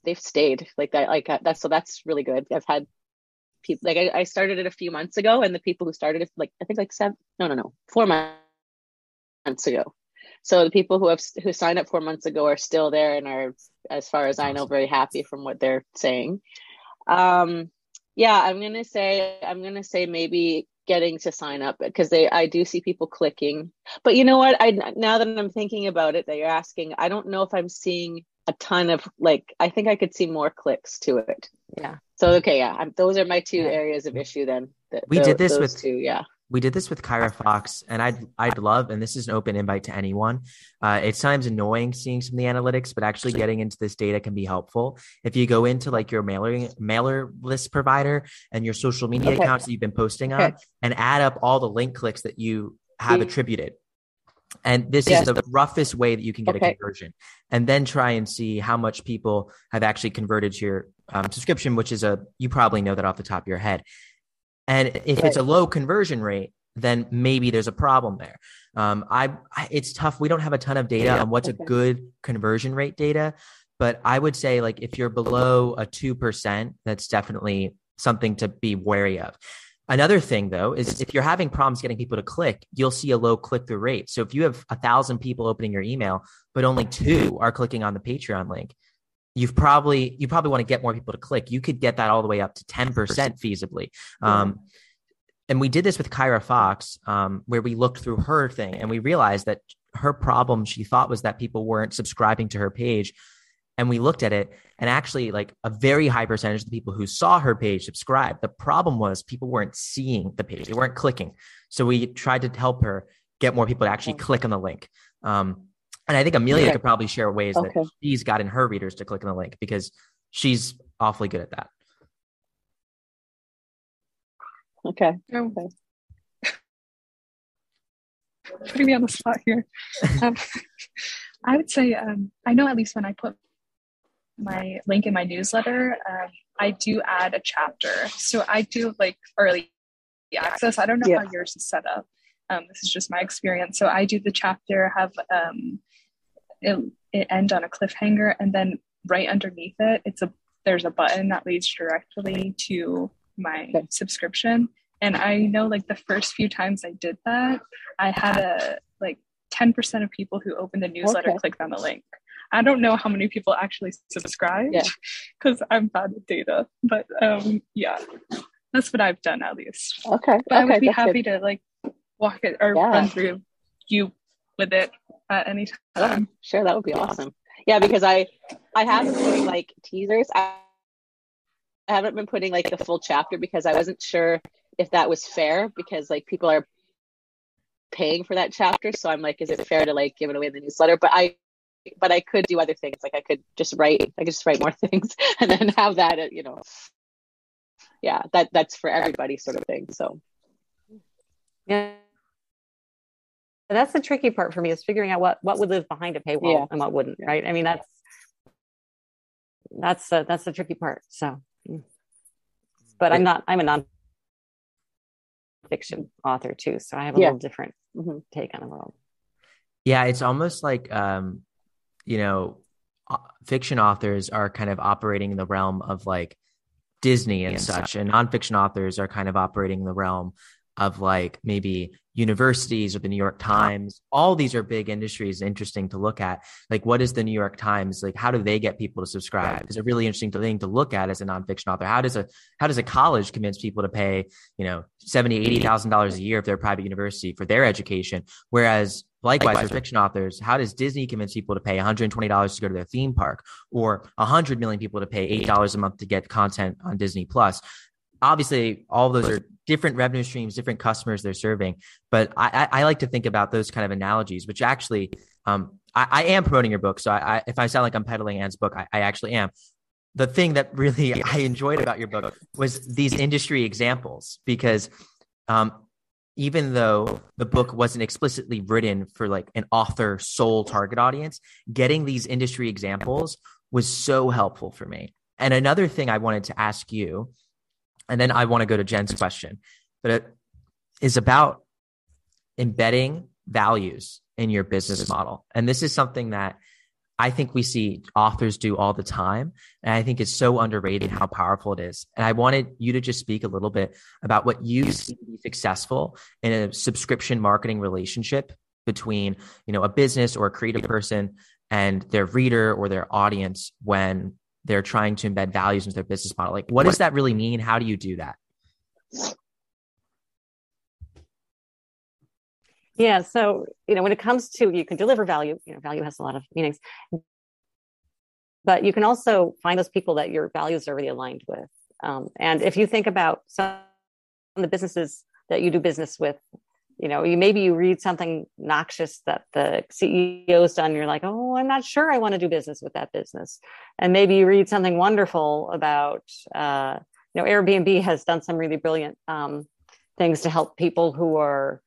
they've stayed. Like that like uh, that's so that's really good. I've had people like I, I, started it a few months ago and the people who started it like i think like seven no no no four months ago. So the people who have who signed up four months ago are still there and are as far as i know very happy from what they're saying. Um yeah i'm gonna say i'm gonna say maybe getting to sign up because they i do see people clicking. But you know what? I now that i'm thinking about it that you're asking i don't know if i'm seeing a ton of like i think i could see more clicks to it yeah so okay yeah I'm, those are my two yeah. areas of issue then the, we did this with two yeah we did this with Kyra Fox, and I'd I'd love, and this is an open invite to anyone. Uh, it's sometimes annoying seeing some of the analytics, but actually getting into this data can be helpful. If you go into like your mailer mailer list provider and your social media okay. accounts that you've been posting on, okay. and add up all the link clicks that you have attributed. And this yes. is the roughest way that you can get okay. a conversion. And then try and see how much people have actually converted to your um, subscription, which is a, you probably know that off the top of your head. And if right. it's a low conversion rate, then maybe there's a problem there. Um, I, I, it's tough. We don't have a ton of data on what's okay. a good conversion rate data, but I would say like if you're below a two percent, that's definitely something to be wary of. Another thing though is if you're having problems getting people to click, you'll see a low click through rate. So if you have a thousand people opening your email, but only two are clicking on the Patreon link, you've probably you probably want to get more people to click. You could get that all the way up to ten percent feasibly. Um, and we did this with Kyra Fox, um, where we looked through her thing and we realized that her problem she thought was that people weren't subscribing to her page and we looked at it and actually like a very high percentage of the people who saw her page subscribed. The problem was people weren't seeing the page. They weren't clicking. So we tried to help her get more people to actually click on the link. Um, and i think amelia okay. could probably share ways okay. that she's gotten her readers to click on the link because she's awfully good at that. Okay. Okay. [LAUGHS] Putting me on the spot here. [LAUGHS] Um, [LAUGHS] i would say um, i know at least when i put my link in my newsletter, um, I do add a chapter. So I do like early access. I don't know yeah. how yours is set up. Um, this is just my experience. So I do the chapter, have um, it, it end on a cliffhanger, and then right underneath it, it's a there's a button that leads directly to my okay. subscription. And I know like the first few times I did that, I had a like 10% of people who opened the newsletter okay. clicked on the link. I don't know how many people actually subscribe because yeah. [LAUGHS] I'm bad with data. But um, yeah, that's what I've done at least. Okay. But okay, I would be happy good. to like walk it or yeah. run through you with it at any time. Yeah, sure, that would be awesome. Yeah, because I I have been putting like teasers. I, I haven't been putting like the full chapter because I wasn't sure if that was fair because like people are paying for that chapter. So I'm like, is it fair to like give it away in the newsletter? But I but I could do other things. Like I could just write, I could just write more [LAUGHS] things and then have that, you know, yeah, that that's for everybody sort of thing. So, yeah. That's the tricky part for me is figuring out what what would live behind a paywall yeah. and what wouldn't, yeah. right? I mean, that's that's uh, that's the tricky part. So, but I'm not. I'm a non-fiction author too, so I have a yeah. little different mm-hmm. take on the world Yeah, it's almost like um, you know, uh, fiction authors are kind of operating in the realm of like Disney and such, and nonfiction authors are kind of operating in the realm of like maybe universities or the New York Times. All these are big industries, interesting to look at. Like, what is the New York Times? Like, how do they get people to subscribe? It's a really interesting thing to look at as a nonfiction author. How does a how does a college convince people to pay, you know, seventy, eighty thousand dollars a year if they're a private university for their education? Whereas Likewise, for fiction authors, how does Disney convince people to pay $120 to go to their theme park or 100 million people to pay $8 a month to get content on Disney Plus? Obviously, all those are different revenue streams, different customers they're serving. But I, I, like to think about those kind of analogies, which actually, um, I, I, am promoting your book. So I, if I sound like I'm peddling Anne's book, I, actually am. The thing that really [LAUGHS] I enjoyed about your book [LAUGHS] was these industry examples because um, even though the book wasn't explicitly written for like an author sole target audience, getting these industry examples was so helpful for me. And another thing I wanted to ask you, and then I want to go to Jen's question, but it is about embedding values in your business model. And this is something that I think we see authors do all the time. And I think it's so underrated how powerful it is. And I wanted you to just speak a little bit about what you see to be successful in a subscription marketing relationship between, you know, a business or a creative person and their reader or their audience when they're trying to embed values into their business model. Like, what does that really mean? How do you do that? Yeah. So, you know, when it comes to you can deliver value, you know, value has a lot of meanings. But you can also find those people that your values are really aligned with. Um, and if you think about some of the businesses that you do business with, you know, you maybe you read something noxious that the CEO's done, you're like, oh, I'm not sure I want to do business with that business. And maybe you read something wonderful about, uh, you know, Airbnb has done some really brilliant um, things to help people who are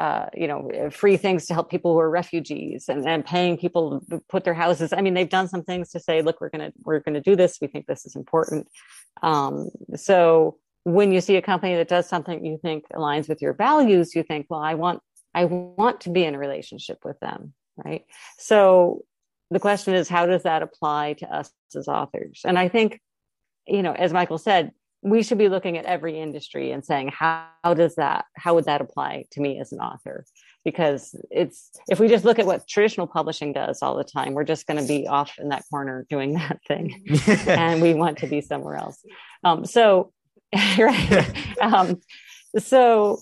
uh, you know, free things to help people who are refugees and, and paying people to put their houses. I mean, they've done some things to say, look, we're gonna we're gonna do this. We think this is important. Um, so when you see a company that does something you think aligns with your values, you think, well, I want I want to be in a relationship with them, right? So the question is, how does that apply to us as authors? And I think, you know, as Michael said, we should be looking at every industry and saying how, how does that how would that apply to me as an author? Because it's if we just look at what traditional publishing does all the time we're just going to be off in that corner doing [LAUGHS] that thing. [LAUGHS] And we want to be somewhere else. Um, so [LAUGHS] right um, so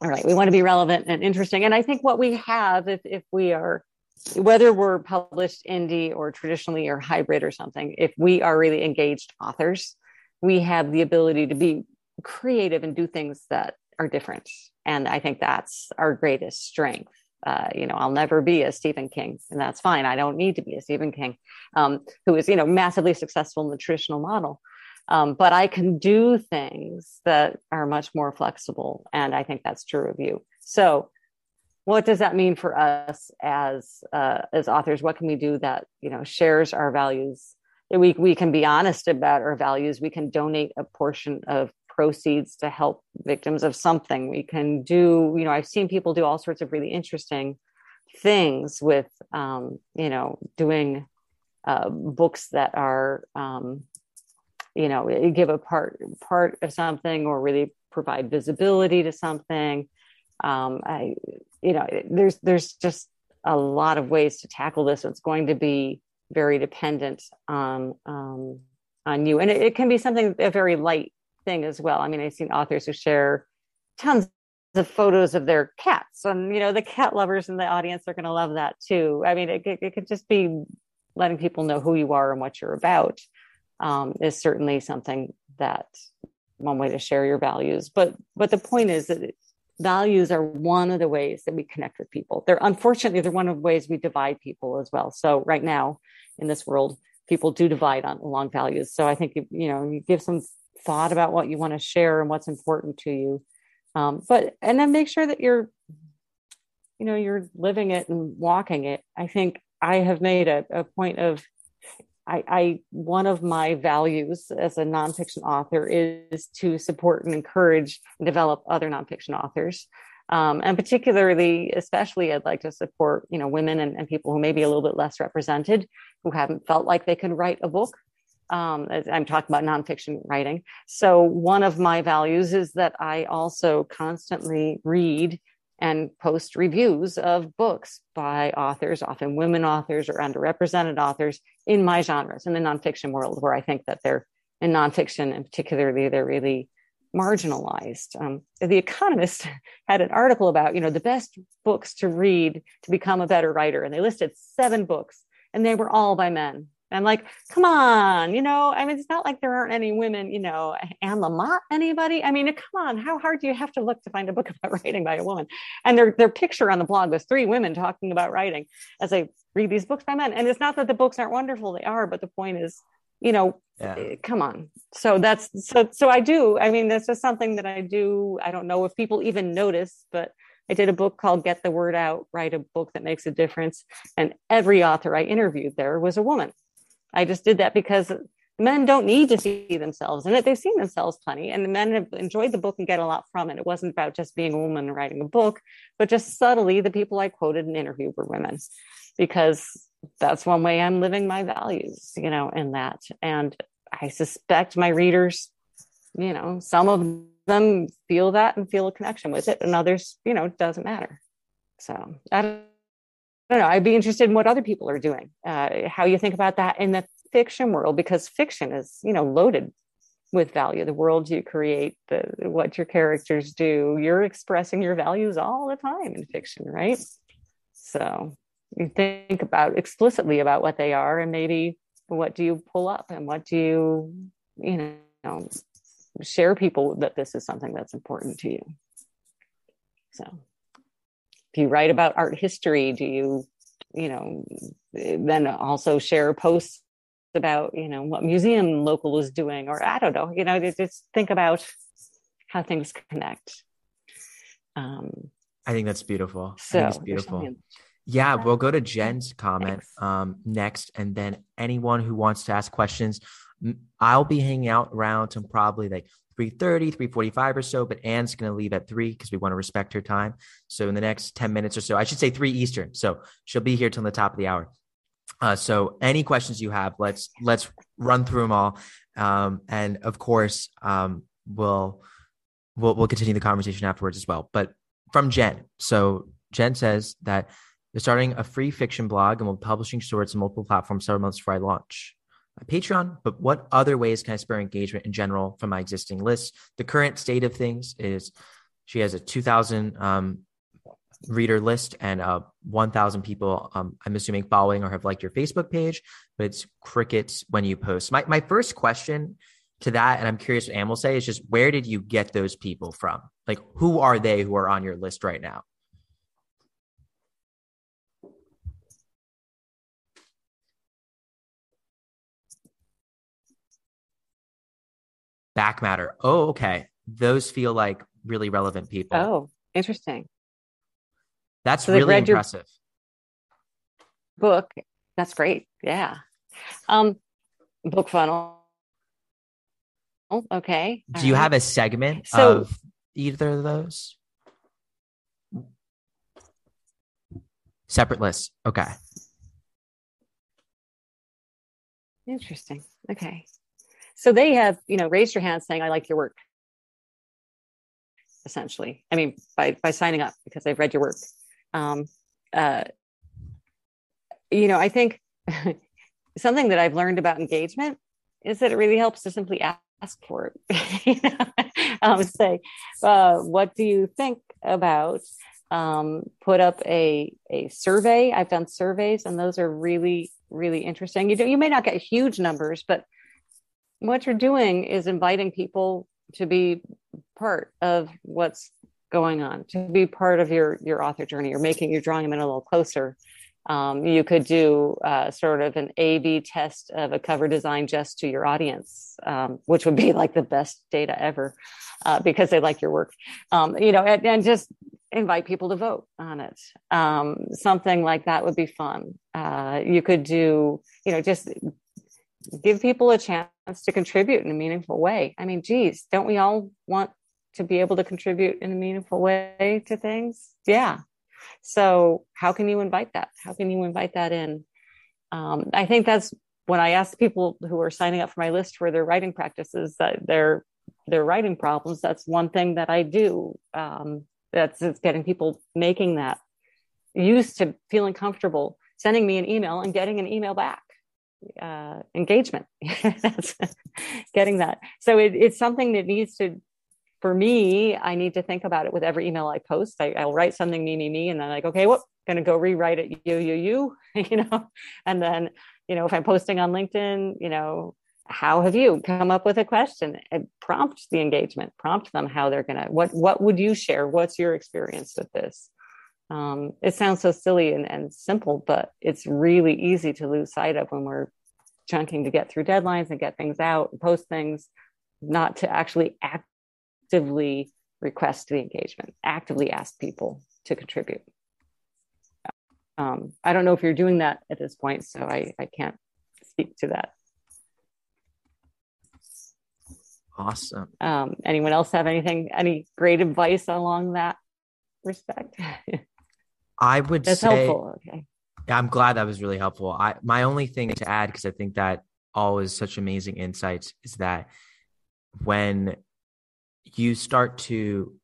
all right we want to be relevant and interesting. And i think what we have if, if we are whether we're published indie or traditionally or hybrid or something if we are really engaged authors we have the ability to be creative and do things that are different. And I think that's our greatest strength. Uh, you know, I'll never be a Stephen King, and that's fine. I don't need to be a Stephen King, um, who is, you know, massively successful in the traditional model. Um, but I can do things that are much more flexible, and I think that's true of you. So, what does that mean for us as uh, as authors? What can we do that you know shares our values we, we can be honest about our values. We can donate a portion of proceeds to help victims of something. We can do, you know, I've seen people do all sorts of really interesting things with, um, you know, doing uh, books that are, um, you know, give a part part of something or really provide visibility to something. Um, I, you know, there's there's just a lot of ways to tackle this. It's going to be very dependent on um, on you, and it, it, can be something a very light thing as well. I mean, I've seen authors who share tons of photos of their cats, and you know, the cat lovers in the audience are going to love that too. I mean, it, it, it, could just be letting people know who you are and what you're about um, is certainly something that one way to share your values. But but the point is that values are one of the ways that we connect with people. They're unfortunately they're one of the ways we divide people as well. So right now in this world, people do divide on along values. So I think you know you give some thought about what you want to share and what's important to you, um, but and then make sure that you're you know you're living it and walking it. I think I have made a, a point of I, I, one of my values as a nonfiction author is to support and encourage and develop other nonfiction authors. Um, and particularly, especially, I'd like to support, you know, women and, and people who may be a little bit less represented, who haven't felt like they can write a book. Um, I'm talking about nonfiction writing. So one of my values is that I also constantly read and post reviews of books by authors, often women authors or underrepresented authors in my genres in the nonfiction world, where I think that they're in nonfiction and particularly they're really marginalized. Um, the Economist [LAUGHS] had an article about, you know, the best books to read to become a better writer, and they listed seven books, and they were all by men. I'm like, come on, you know, I mean, it's not like there aren't any women, you know, Anne Lamott, anybody? I mean, come on, how hard do you have to look to find a book [LAUGHS] about writing by a woman? And their their picture on the blog was three women talking about writing as I read these books by men. And it's not that the books aren't wonderful, they are, but the point is, you know, yeah. Eh, come on. So that's so so I do. I mean, that's just something that I do. I don't know if people even notice, but I did a book called Get the Word Out, write a book that makes a difference. And every author I interviewed there was a woman. I just did that because men don't need to see themselves in it. They've seen themselves plenty, and the men have enjoyed the book and get a lot from it. It wasn't about just being a woman writing a book, but just subtly, the people I quoted and interviewed were women, because that's one way I'm living my values, you know, in that. And I suspect my readers, you know, some of them feel that and feel a connection with it, and others, you know, doesn't matter. So I don't I don't know. I'd be interested in what other people are doing, uh, how you think about that in the fiction world, because fiction is, you know, loaded with value. The world you create, the what your characters do, you're expressing your values all the time in fiction, right? So you think about explicitly about what they are, and maybe what do you pull up, and what do you, you know, share people that this is something that's important to you. So if you write about art history do you you know then also share posts about you know what museum local is doing or i don't know you know just think about how things connect. Um i think that's beautiful. So it's beautiful. yeah we'll go to jen's comment um next and then anyone who wants to ask questions i'll be hanging out around to probably like 3.30 3.45 or so but anne's going to leave at 3 because we want to respect her time. So in the next 10 minutes or so i should say 3 eastern so she'll be here till the top of the hour. Uh, so any questions you have let's let's run through them all. Um, and of course um, we'll, we'll we'll continue the conversation afterwards as well. But from jen. So jen says that they're starting a free fiction blog and will be publishing shorts on multiple platforms several months before i launch Patreon, but what other ways can I spur engagement in general from my existing list? The current state of things is she has a 2,000 um, reader list and uh, 1,000 people, um, I'm assuming, following or have liked your Facebook page, but it's crickets when you post. My, my first question to that, and I'm curious what Anne will say, is just where did you get those people from? Like, who are they who are on your list right now? Back matter. Oh, okay. Those feel like really relevant people. Oh, interesting. That's so really impressive. book. That's great. Yeah. Um, BookFunnel. Oh, Okay. Do you have a segment so, of either of those? Separate lists. Okay. Interesting. Okay. So they have, you know, raised your hand saying, I like your work. Essentially. I mean, by by signing up because they've read your work. Um, uh, you know, I think [LAUGHS] something that I've learned about engagement is that it really helps to simply ask for it. [LAUGHS] you um, say, uh, what do you think about? Um, put up a a survey. I've done surveys, and those are really really interesting. You do, you may not get huge numbers, but what you're doing is inviting people to be part of what's going on to be part of your your author journey. You're making you're drawing them in a little closer. Um, you could do uh, sort of an a b test of a cover design just to your audience um, which would be like the best data ever uh, because they like your work. Um, you know and, and, just invite people to vote on it. Um, something like that would be fun. Uh, you could do you know just give people a chance to contribute in a meaningful way. I mean, geez, don't we all want to be able to contribute in a meaningful way to things? Yeah. So how can you invite that? How can you invite that in? Um, i think that's when i ask people who are signing up for my list for their writing practices that their their writing problems. That's one thing that i do um, that's it's getting people making that used to feeling comfortable sending me an email and getting an email back uh, engagement. [LAUGHS] Getting that. So it, it's something that needs to for me i need to think about it with every email i post. I, will write something me me me and then like okay what gonna go rewrite it you you you [LAUGHS] you know? And then you know if i'm posting on linkedin you know how have you come up with a question? And prompt the engagement prompt them how they're gonna what what would you share? What's your experience with this um, it sounds so silly and, and simple but it's really easy to lose sight of when we're chunking to get through deadlines and get things out and post things not to actually actively request the engagement actively ask people to contribute um, i don't know if you're doing that at this point so i, I can't speak to that Awesome. Um, anyone else have anything, any great advice along that respect? [LAUGHS] I would That's say, helpful. Okay. Yeah, I'm glad that was really helpful. I my only thing to add, because I think that all is such amazing insights, is that when you start to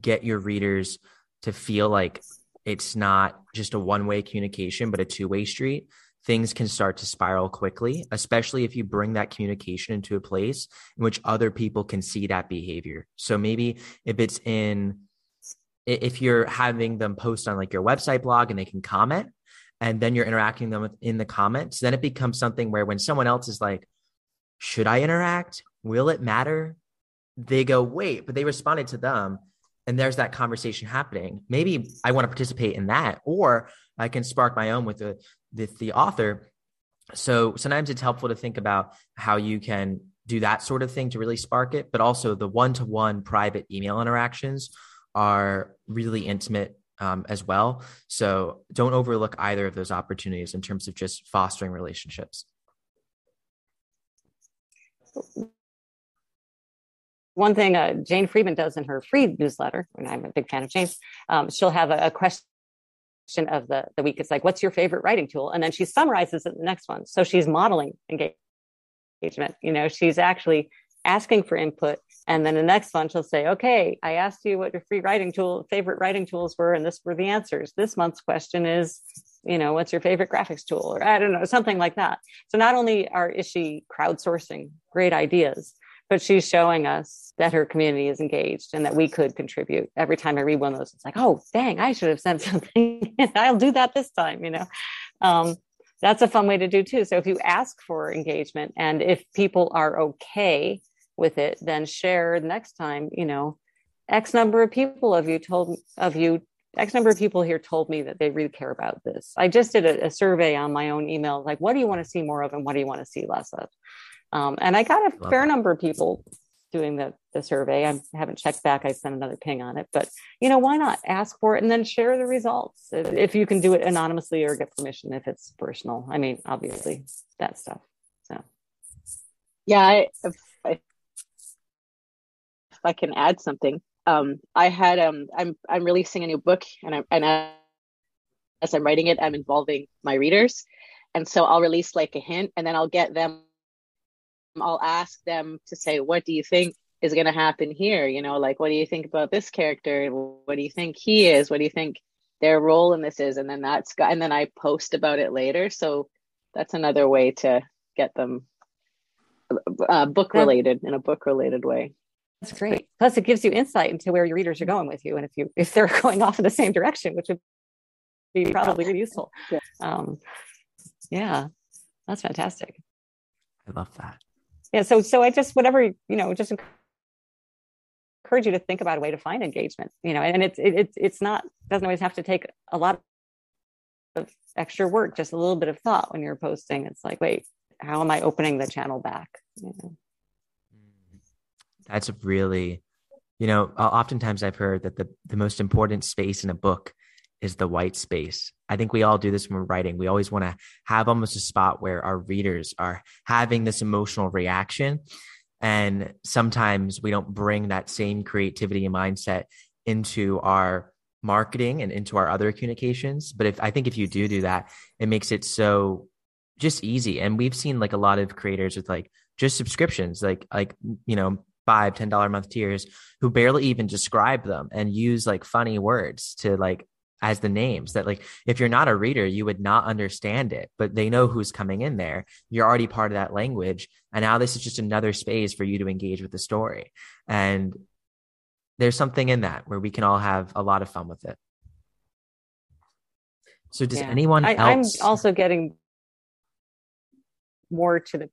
get your readers to feel like it's not just a one-way communication, but a two-way street, things can start to spiral quickly, especially if you bring that communication into a place in which other people can see that behavior. So maybe if it's in, if you're having them post on like your website blog and they can comment, and then you're interacting them with, in the comments, then it becomes something where when someone else is like, should I interact? Will it matter? They go, wait, but they responded to them. And there's that conversation happening. Maybe I want to participate in that, or I can spark my own with the the, the author. So sometimes it's helpful to think about how you can do that sort of thing to really spark it, but also the one to one private email interactions are really intimate um, as well. So don't overlook either of those opportunities in terms of just fostering relationships. One thing uh, Jane Friedman does in her free newsletter, and I'm a big fan of Jane's, um, she'll have a, a question of the, the week. It's like, what's your favorite writing tool? And then she summarizes it in the next one. So she's modeling engagement. You know, she's actually asking for input. And then the next one, she'll say, okay, I asked you what your free writing tool, favorite writing tools were, and this were the answers. This month's question is, you know, what's your favorite graphics tool? Or I don't know, something like that. So not only are, is she crowdsourcing great ideas, but she's showing us that her community is engaged and that we could contribute. Every time I read one of those, it's like, oh, dang, I should have sent [LAUGHS] something. I'll do that this time, you know. Um, that's a fun way to do too. So if you ask for engagement and if people are okay with it, then share next time, you know, X number of people of you told of you, X number of people here told me that they really care about this. I just did a, a survey on my own email, like, what do you want to see more of and what do you want to see less of? Um, and I got a Love fair that. number of people doing the, the survey. I haven't checked back. I sent another ping on it, but you know, why not ask for it and then share the results if, if you can do it anonymously or get permission if it's personal. I mean, obviously that stuff. So, yeah, I, if, if I can add something, um, I had um, I'm I'm releasing a new book, and I and as I'm writing it, I'm involving my readers, and so I'll release like a hint, and then I'll get them I'll ask them to say, what do you think is going to happen here? You know, like, what do you think about this character? What do you think he is? What do you think their role in this is? And then that's, and then I post about it later. So that's another way to get them uh, book related in a book related way. That's great. Plus, it gives you insight into where your readers are going with you, and if you if they're [LAUGHS] going off in the same direction, which would be probably really useful. Yeah. Um, yeah, that's fantastic. I love that yeah so so i just whatever you know just encourage you to think about a way to find engagement you know and it's it, it's not doesn't always have to take a lot of extra work just a little bit of thought when you're posting it's like wait how am i opening the channel back you know? That's really you know oftentimes i've heard that the, the most important space in a book is the white space. I think we all do this when we're writing. We always want to have almost a spot where our readers are having this emotional reaction. And sometimes we don't bring that same creativity and mindset into our marketing and into our other communications. But if I think if you do do that, it makes it so just easy. And we've seen like a lot of creators with like just subscriptions, like like you know five ten dollar month tiers who barely even describe them and use like funny words to like as the names that like if you're not a reader you would not understand it but they know who's coming in there. You're already part of that language. And now this is just another space for you to engage with the story. And there's something in that where we can all have a lot of fun with it. So does yeah. anyone I, else i'm also getting more to the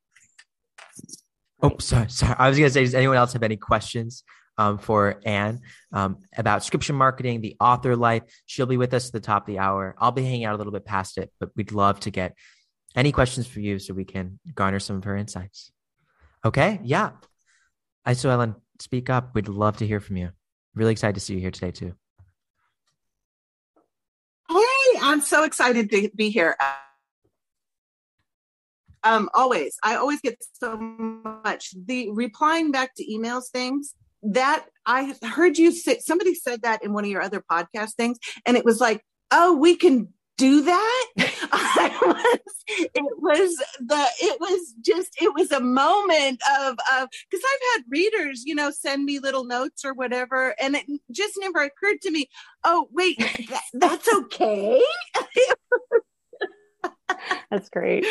Oh, sorry, sorry. I was going to say, does anyone else have any questions um, for Anne um, about subscription marketing, the author life? She'll be with us at the top of the hour. I'll be hanging out a little bit past it, but we'd love to get any questions for you so we can garner some of her insights. Okay, yeah. I so Ellen, speak up. We'd love to hear from you. Really excited to see you here today too. Hey, I'm so excited to be here. Um, always. I always get so much. The replying back to emails things that I heard you say, somebody said that in one of your other podcast things, and it was like, oh, we can do that. [LAUGHS] [LAUGHS] Was, it was the, it was just, it was a moment of, of, cause I've had readers, you know, send me little notes or whatever. And it just never occurred to me, oh, wait, [LAUGHS] that, that's okay. that's great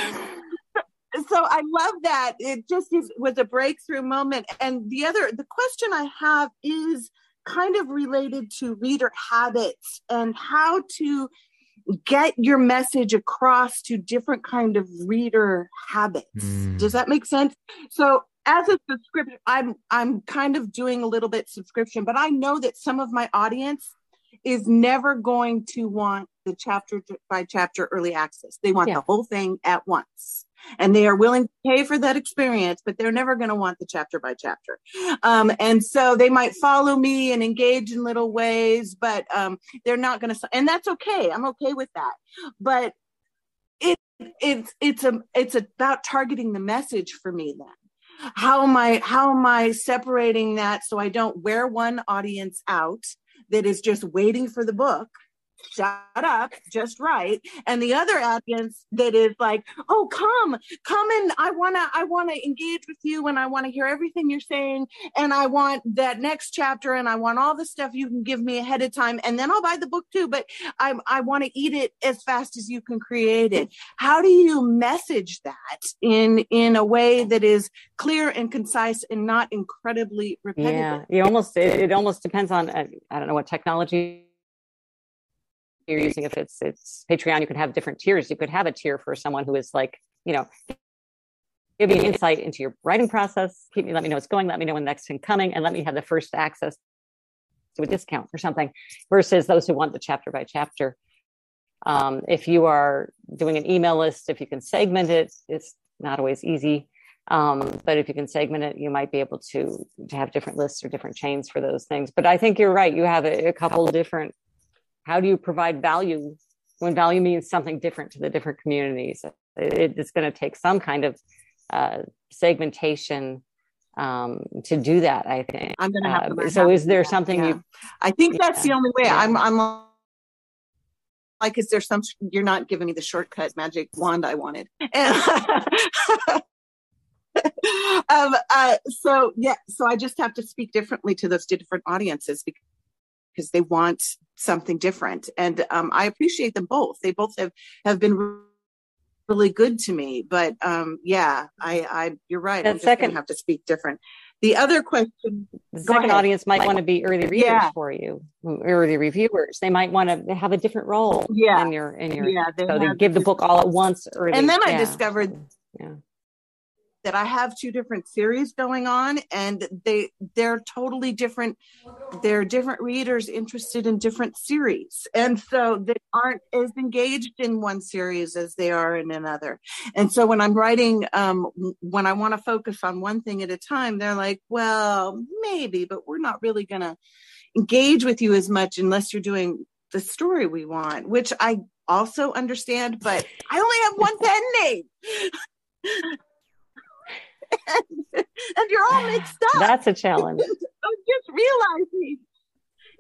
so I love that. It just is, was a breakthrough moment. And the other, the question I have is kind of related to reader habits and how to get your message across to different kind of reader habits. Mm. Does that make sense? So as a subscription, I'm I'm kind of doing a little bit subscription, but I know that some of my audience is never going to want the chapter by chapter early access. They want yeah. the whole thing at once and they are willing to pay for that experience, but they're never going to want the chapter by chapter. Um, and so they might follow me and engage in little ways, but um, they're not going to, and that's okay. I'm okay with that. But it, it's, it's a, it's about targeting the message for me then. How am I, how am I separating that so I don't wear one audience out that is just waiting for the book shut up just right and the other audience that is like oh come come and i want to i want to engage with you and i want to hear everything you're saying and i want that next chapter and i want all the stuff you can give me ahead of time and then i'll buy the book too but i i want to eat it as fast as you can create it. How do you message that in in a way that is clear and concise and not incredibly repetitive? Yeah you almost it, it almost depends on uh, i don't know what technology you're using if it's it's patreon you could have different tiers. You could have a tier for someone who is like you know give me insight into your writing process. Keep me let me know what's going let me know when the next thing coming and let me have the first access to a discount or something versus those who want the chapter by chapter. Um, if you are doing an email list if you can segment it it's not always easy. Um, but if you can segment it you might be able to to have different lists or different chains for those things. But i think you're right. You have a, a couple different how do you provide value when value means something different to the different communities? It, it's going to take some kind of uh, segmentation um, to do that. I think. I'm going to have. Uh, so, is there something yeah. you? I think yeah. that's the only way. Yeah. I'm. I'm like, is there some? You're not giving me the shortcut magic wand I wanted. [LAUGHS] um, uh, so yeah, so I just have to speak differently to those different audiences because because they want something different. And um, I appreciate them both. They both have have been really good to me. But um, yeah, I, I you're right. That I'm to have to speak different. The other question, the second audience might want to be early readers yeah. for you, early reviewers. They might want to have a different role yeah. in your in your. Yeah, they so they give the book all at once. Early, and then yeah. I discovered yeah that I have two different series going on and they they're totally different they're different readers interested in different series. And so they aren't as engaged in one series as they are in another. And so when I'm writing um, when I want to focus on one thing at a time they're like well maybe but we're not really going to engage with you as much unless you're doing the story we want which I also understand but I only have one [LAUGHS] pen name [LAUGHS] [LAUGHS] and you're all mixed up. That's a challenge. [LAUGHS] I'm just realizing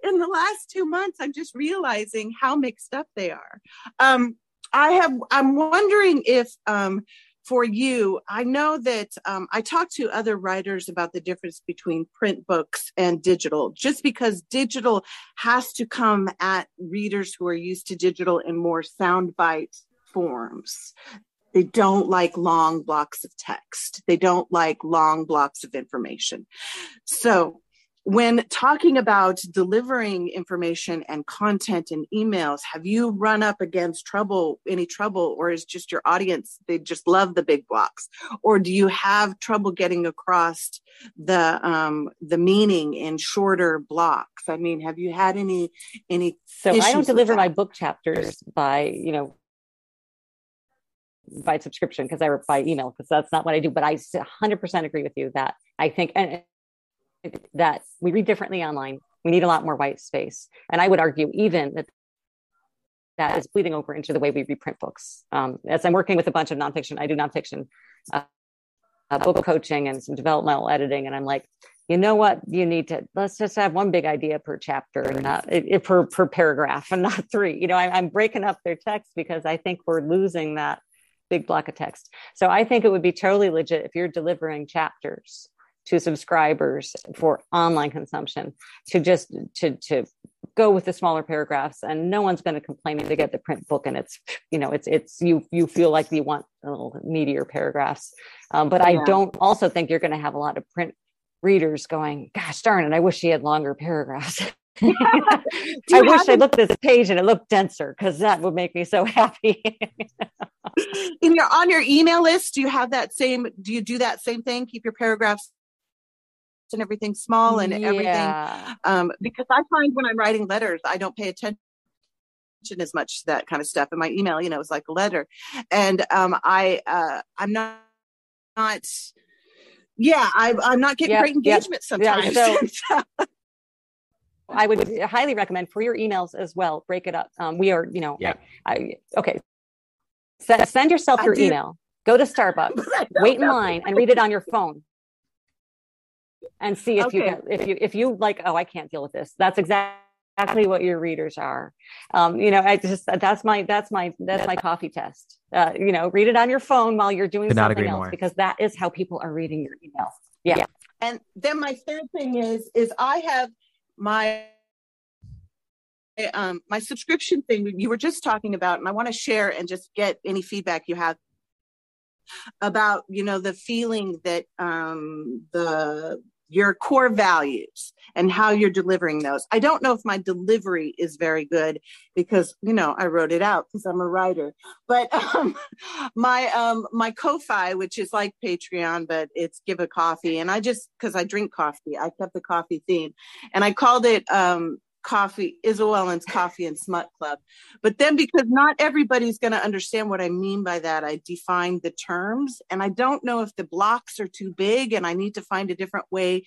in the last two months, I'm just realizing how mixed up they are. Um, I have. I'm wondering if um, for you, I know that um, I talked to other writers about the difference between print books and digital, just because digital has to come at readers who are used to digital in more soundbite forms. They don't like long blocks of text. They don't like long blocks of information. So when talking about delivering information and content in emails have you run up against trouble any trouble or is just your audience they just love the big blocks or do you have trouble getting across the um the meaning in shorter blocks i mean have you had any any so i don't deliver my book chapters by you know by subscription because I by email because that's not what I do. But I 100% agree with you that I think and that we read differently online. We need a lot more white space. And I would argue even that that is bleeding over into the way we reprint books. Um, as I'm working with a bunch of nonfiction, I do nonfiction uh, uh, book coaching and some developmental editing. And I'm like, you know what? You need to, let's just have one big idea per chapter and not per, per paragraph and not three. You know, I, I'm breaking up their text because I think we're losing that big block of text. So I think it would be totally legit if you're delivering chapters to subscribers for online consumption to just to to go with the smaller paragraphs and no one's going to complain if they get the print book and it's you know it's it's you you feel like you want a little meatier paragraphs um, but yeah. i don't also think you're going to have a lot of print readers going gosh darn it i wish he had longer paragraphs [LAUGHS] [LAUGHS] I wish I looked at this page and it looked denser because that would make me so happy. [LAUGHS] In your on your email list, do you have that same? Do you do that same thing? Keep your paragraphs and everything small and yeah. everything. Um, because I find when I'm writing letters, I don't pay attention as much to that kind of stuff. And my email, you know, is like a letter. And um, I, uh, I'm not, not, yeah, I, I'm not getting yep, great engagement yep. sometimes. Yeah, so, [LAUGHS] I would highly recommend for your emails as well. Break it up. Um, we are, you know, yeah. I, I okay. S- send yourself your email. Go to Starbucks, [LAUGHS] wait in line, and read it on your phone and see if okay. you can, if you if you like oh i can't deal with this that's exactly what your readers are um, you know i just that's my that's my that's my coffee test uh, you know read it on your phone while you're doing Could something else more. because that is how people are reading your email yeah. yeah and then my third thing is is i have my um, my subscription thing you were just talking about and i want to share and just get any feedback you have about you know the feeling that um, the your core values and how you're delivering those. I don't know if my delivery is very good because you know I wrote it out because I'm a writer. But [LAUGHS] um, my um, my Ko-fi, which is like Patreon, but it's give a coffee, and I just because I drink coffee, I kept the coffee theme, and I called it um, coffee, Isabel Coffee and Smut Club. But then because not everybody's going to understand what I mean by that, I defined the terms. And I don't know if the blocks are too big and I need to find a different way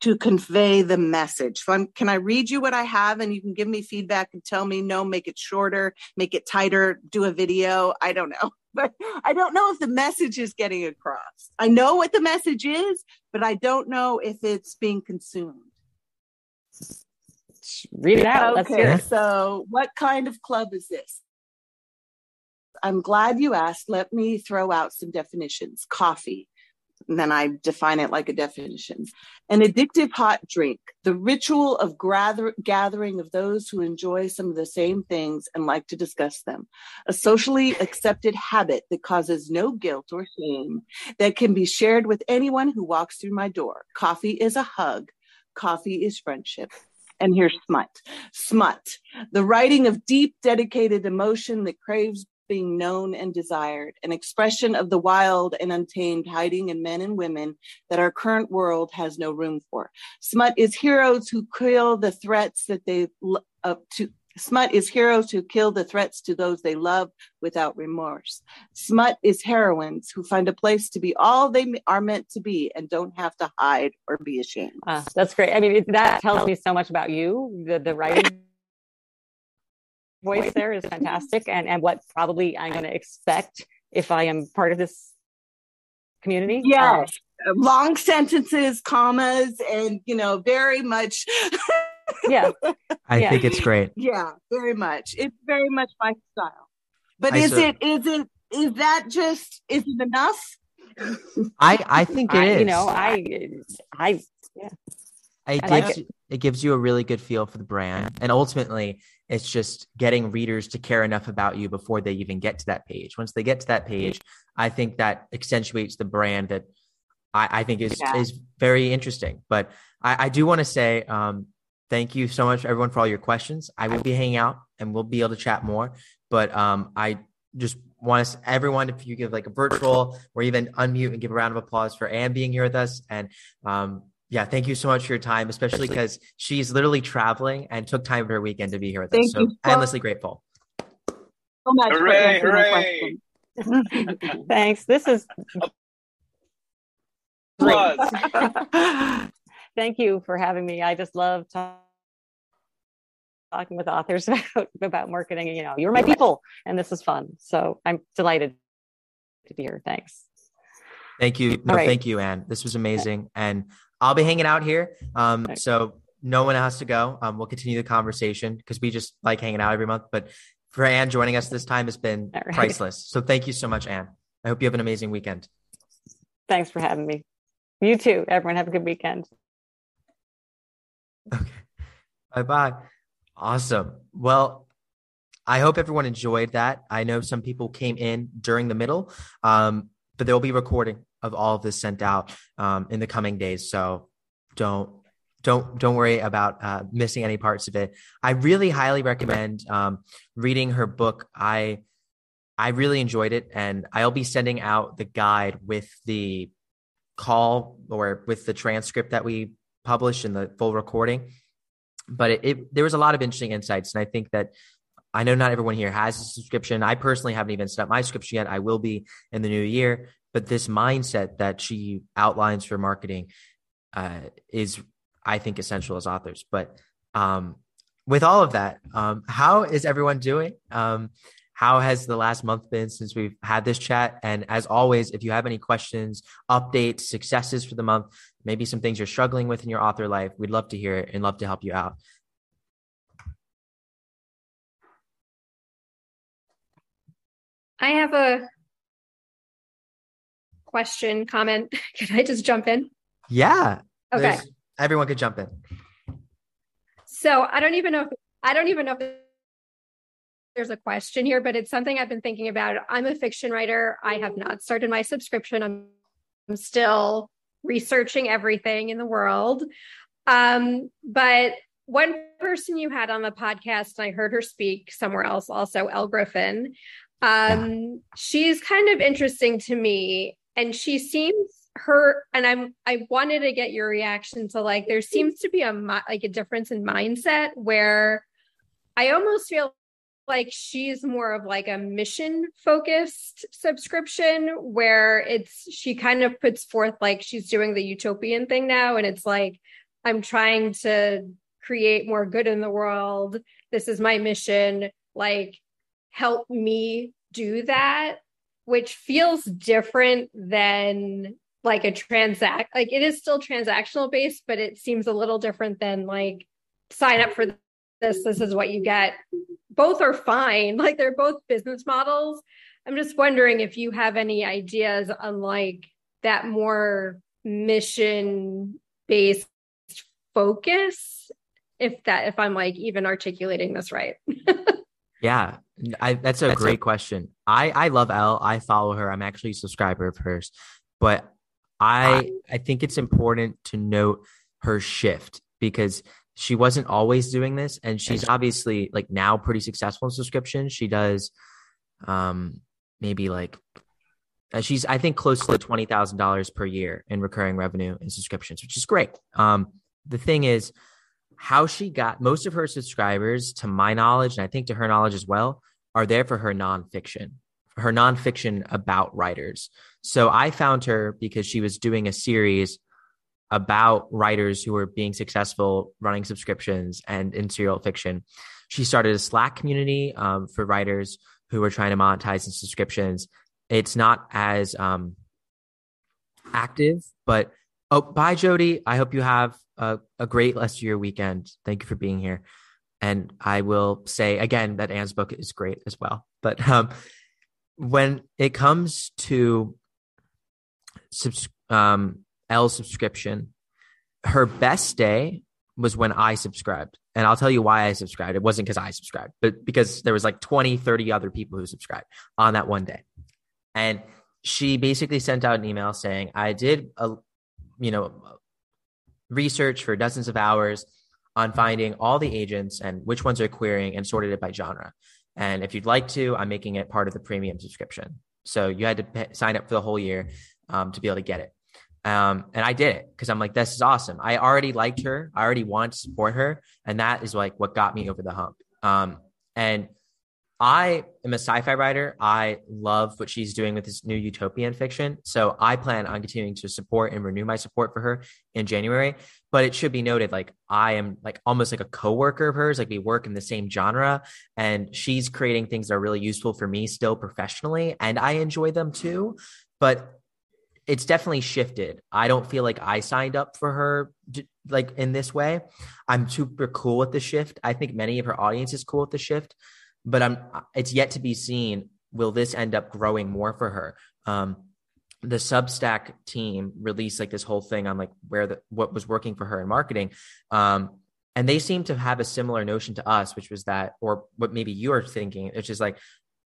to convey the message. So I'm, can I read you what I have and you can give me feedback and tell me, no, make it shorter, make it tighter, do a video? I don't know. [LAUGHS] But I don't know if the message is getting across. I know what the message is, but I don't know if it's being consumed read it out. Okay, so what kind of club is this? I'm glad you asked. Let me throw out some definitions. Coffee. And then I define it like a definition. An addictive hot drink, the ritual of gather- gathering of those who enjoy some of the same things and like to discuss them. A socially accepted habit that causes no guilt or shame that can be shared with anyone who walks through my door. Coffee is a hug. Coffee is friendship and here's smut. Smut, the writing of deep, dedicated emotion that craves being known and desired, an expression of the wild and untamed hiding in men and women that our current world has no room for. Smut is heroes who kill the threats that they uh, to Smut is heroes who kill the threats to those they love without remorse. Smut is heroines who find a place to be all they are meant to be and don't have to hide or be ashamed. Uh, that's great. I mean, it, that tells me so much about you. The, the writing voice there is fantastic, and, and what probably I'm going to expect if I am part of this community. Yes. long sentences, commas, and you know, very much. Yeah, I Yeah. think it's great. yeah, very much. It's very much my style. But I is so- it is it is that just is it enough? I I think it I, is. you know, I, I, it I gives like you- it gives you a really good feel for the brand, and ultimately, it's just getting readers to care enough about you before they even get to that page. Once they get to that page, I think that accentuates the brand that I, I think is Yeah. is very interesting. But I, I do want to say um, thank you so much, everyone, for all your questions. I will be hanging out, and we'll be able to chat more. But um, I just want us everyone if you give like a virtual or even unmute and give a round of applause for Anne being here with us and um yeah thank you so much for your time especially because she's literally traveling and took time of her weekend to be here with us Thank so you so- endlessly grateful So much. Hooray, answering hooray. question. [LAUGHS] thanks. This is Applause. [LAUGHS] thank you for having me. I just love talk- talking with authors [LAUGHS] about about marketing. You know, you're my people, and this is fun. So I'm delighted to be here. Thanks. thank you no right. thank you Anne this was amazing and I'll be hanging out here um Okay. so no one has to go um we'll continue the conversation because we just like hanging out every month but for Anne joining us this time has been right. priceless so thank you so much Anne I hope you have an amazing weekend Thanks for having me. You too. Everyone have a good weekend. [LAUGHS] Okay. Bye bye. Awesome. Well, I hope everyone enjoyed that. I know some people came in during the middle, um, but there will be recording of all of this sent out um, in the coming days. So don't don't don't worry about uh, missing any parts of it. I really highly recommend um, reading her book. I I really enjoyed it, and I'll be sending out the guide with the call or with the transcript that we published in the full recording. But it, it there was a lot of interesting insights, and I think that I know not everyone here has a subscription. I personally haven't even set up my subscription yet. I will be in the new year. But this mindset that she outlines for marketing uh, is, I think, essential as authors. But um, with all of that, um, how is everyone doing? Um, how has the last month been since we've had this chat? And as always, if you have any questions, updates, successes for the month, maybe some things you're struggling with in your author life, we'd love to hear it and love to help you out. I have a question, comment. [LAUGHS] Can I just jump in? Yeah. Okay. there's- Everyone could jump in. So I don't even know if I don't even know if there's a question here, but it's something I've been thinking about. I'm a fiction writer. I have not started my subscription. I'm, I'm still researching everything in the world. Um, but one person you had on the podcast, and I heard her speak somewhere else, also Elle Griffin. Um, she's kind of interesting to me, and she seems her and i'm i wanted to get your reaction to like there seems to be a like a difference in mindset where i almost feel like she's more of like a mission focused subscription where it's she kind of puts forth like she's doing the utopian thing now and it's like i'm trying to create more good in the world. This is my mission. Like help me do that which feels different than like a transact like it is still transactional based but it seems a little different than like sign up for this this is what you get both are fine [LAUGHS] like they're both business models i'm just wondering if you have any ideas on like that more mission based focus if that if i'm like even articulating this right [LAUGHS] Yeah, I, that's a great question. I I love Elle. I follow her. I'm actually a subscriber of hers, but I I think it's important to note her shift because she wasn't always doing this, and she's obviously like now pretty successful in subscriptions. She does, um, maybe like. uh, She's, I think, close to twenty thousand dollars per year in recurring revenue in subscriptions, which is great. Um, the thing is, how she got most of her subscribers, to my knowledge, and I think to her knowledge as well, are there for her nonfiction, her nonfiction about writers. So I found her because she was doing a series about writers who were being successful running subscriptions and in serial fiction. She started a Slack community um, for writers who were trying to monetize in subscriptions. It's not as um, active. But oh, bye, Jody. I hope you have a, a great rest of your weekend. Thank you for being here. And I will say again that Anne's book is great as well. But um, when it comes to um, Elle's subscription, her best day was when I subscribed. And I'll tell you why I subscribed. It wasn't because I subscribed, but because there was like 20, 30 other people who subscribed on that one day. And she basically sent out an email saying, I did a, you know, research for dozens of hours on finding all the agents and which ones are querying and sorted it by genre. And if you'd like to, I'm making it part of the premium subscription. So you had to pay, sign up for the whole year um, to be able to get it. Um, and I did it because I'm like, this is awesome. I already liked her. I already want to support her. And that is like what got me over the hump. Um, and I am a sci-fi writer. I love what she's doing with this new utopian fiction. So I plan on continuing to support and renew my support for her in January. But it should be noted, like I am like almost like a coworker of hers. Like we work in the same genre, and she's creating things that are really useful for me still professionally, and I enjoy them too. But it's definitely shifted. I don't feel like I signed up for her like in this way. I'm super cool with the shift. I think many of her audience is cool with the shift but I'm it's yet to be seen will this end up growing more for her. Um, the Substack team released like this whole thing on like where the what was working for her in marketing. Um, and they seem to have a similar notion to us, which was that, or what maybe you are thinking, which is like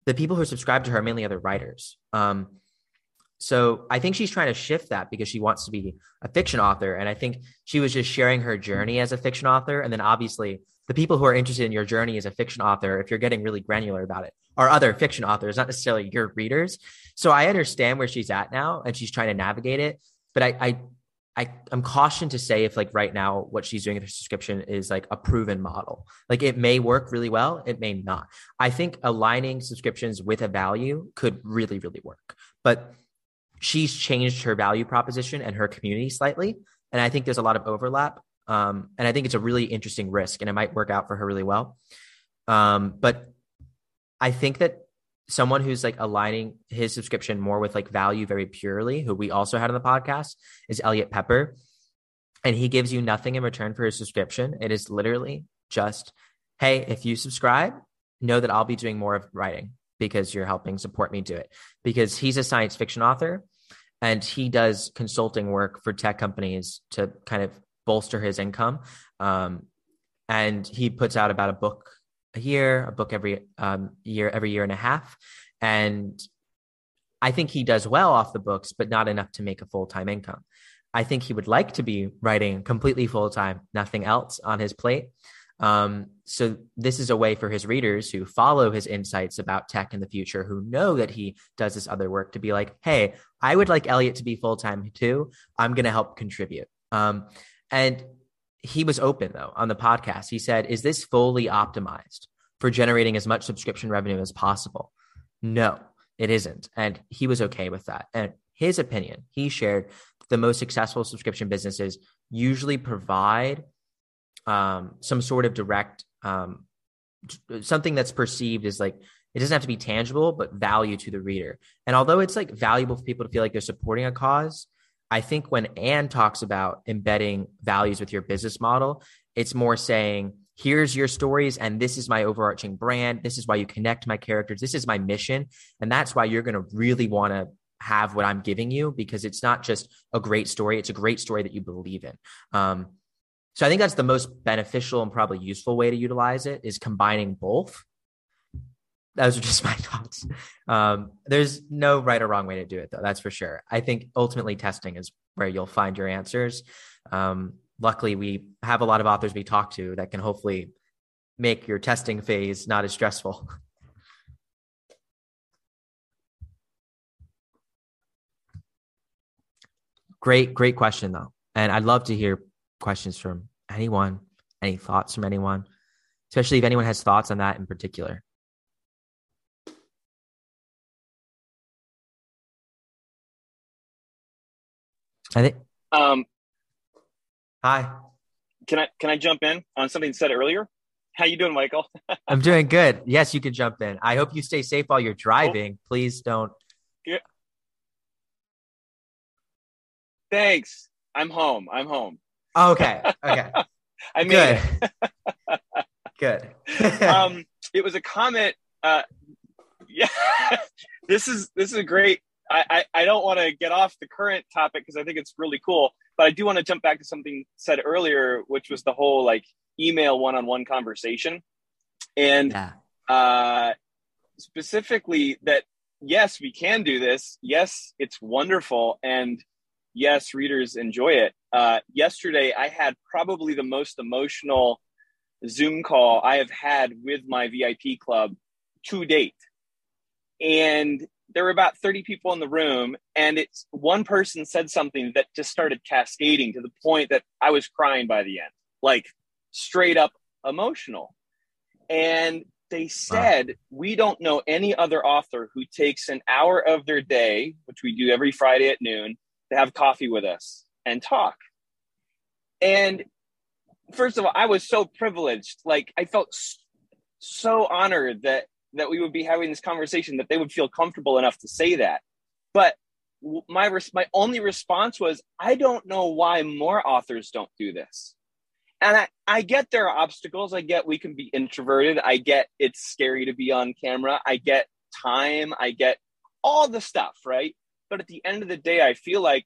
the people who subscribe to her are mainly other writers. Um, so I think she's trying to shift that because she wants to be a fiction author. And I think she was just sharing her journey as a fiction author. And then obviously the people who are interested in your journey as a fiction author, if you're getting really granular about it, are other fiction authors, not necessarily your readers. So I understand where she's at now and she's trying to navigate it. But I, I I, I'm cautioned to say if like right now what she's doing with her subscription is like a proven model. Like it may work really well, it may not. I think aligning subscriptions with a value could really, really work. But she's changed her value proposition and her community slightly. And I think there's a lot of overlap. Um, and I think it's a really interesting risk and it might work out for her really well. Um, but I think that someone who's like aligning his subscription more with like value very purely, who we also had on the podcast, is Eliot Peper. And he gives you nothing in return for his subscription. It is literally just, hey, if you subscribe, know that I'll be doing more of writing because you're helping support me do it. Because he's a science fiction author and he does consulting work for tech companies to kind of bolster his income. Um, and he puts out about a book a year, a book every um, year, every year and a half. And I think he does well off the books, but not enough to make a full time income. I think he would like to be writing completely full time, nothing else on his plate. Um, so this is a way for his readers who follow his insights about tech in the future, who know that he does this other work, to be like, "Hey, I would like Eliot to be full time too. I'm going to help contribute." Um, and he was open though on the podcast. He said, "Is this fully optimized for generating as much subscription revenue as possible?" No, it isn't, and he was okay with that. And his opinion, he shared the most successful subscription businesses usually provide um, some sort of direct um, something that's perceived as like it doesn't have to be tangible but value to the reader. And although it's like valuable for people to feel like they're supporting a cause i think when anne talks about embedding values with your business model it's more saying here's your stories and this is my overarching brand. This is why you connect my characters. This is my mission and that's why you're going to really want to have what i'm giving you because it's not just a great story. It's a great story that you believe in. Um, so I think that's the most beneficial and probably useful way to utilize it is combining both. Those are [LAUGHS] just my thoughts. Um, there's no right or wrong way to do it, though. That's for sure. I think ultimately testing is where you'll find your answers. Um, luckily, we have a lot of authors we talk to that can hopefully make your testing phase not as stressful. [LAUGHS] Great, great question, though. And I'd love to hear questions from anyone, any thoughts from anyone, especially if anyone has thoughts on that in particular. I think. Um, Hi. Can I can I jump in on something said earlier? How you doing, Michael? [LAUGHS] I'm doing good. Yes, you can jump in. I hope you stay safe while you're driving. Please don't. Yeah. Thanks. I'm home. I'm home. Okay. Okay. [LAUGHS] I made Good. Good. [LAUGHS] um, it was a comment. Uh, yeah, [LAUGHS] this is this is a great. I I, I don't want to get off the current topic because I think it's really cool, but I do want to jump back to something said earlier, which was the whole like email one-on-one conversation, and yeah. uh, specifically that yes, we can do this. Yes, it's wonderful, and yes, readers enjoy it. Uh, yesterday, I had probably the most emotional Zoom call I have had with my VIP club to date. And there were about 30 people in the room, and it's one person said something that just started cascading to the point that I was crying by the end, like straight up emotional. And they said, wow. We don't know any other author who takes an hour of their day, which we do every Friday at noon, to have coffee with us and talk. And first of all, I was so privileged. Like I felt so honored that that we would be having this conversation, that they would feel comfortable enough to say that. But my res- my only response was, I don't know why more authors don't do this. And I, I get there are obstacles. I get we can be introverted. I get it's scary to be on camera. I get time. I get all the stuff, right? But at the end of the day, I feel like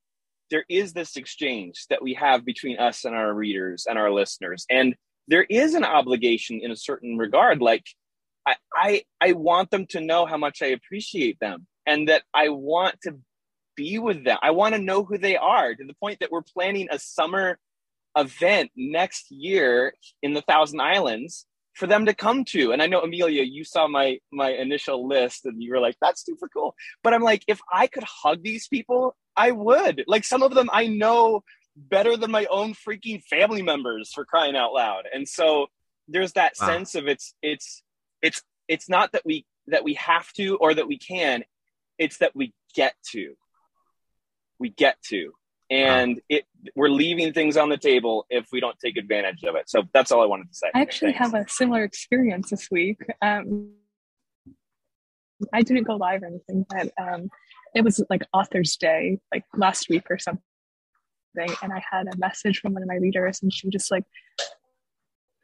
there is this exchange that we have between us and our readers and our listeners. And there is an obligation in a certain regard. Like I, I, I want them to know how much I appreciate them and that I want to be with them. I want to know who they are to the point that we're planning a summer event next year in the Thousand Islands for them to come to. And I know Amelia, you saw my my initial list and you were like, that's super cool. But I'm like, if I could hug these people, I would. Like some of them I know better than my own freaking family members for crying out loud. And so there's that wow. sense of it's it's it's it's not that we that we have to or that we can, it's that we get to. We get to. And wow. it we're leaving things on the table if we don't take advantage of it. So that's all I wanted to say. I actually Thanks. have a similar experience this week. Um, I didn't go live or anything, but um, it was like Author's Day, like last week or something. And I had a message from one of my readers, and she just like,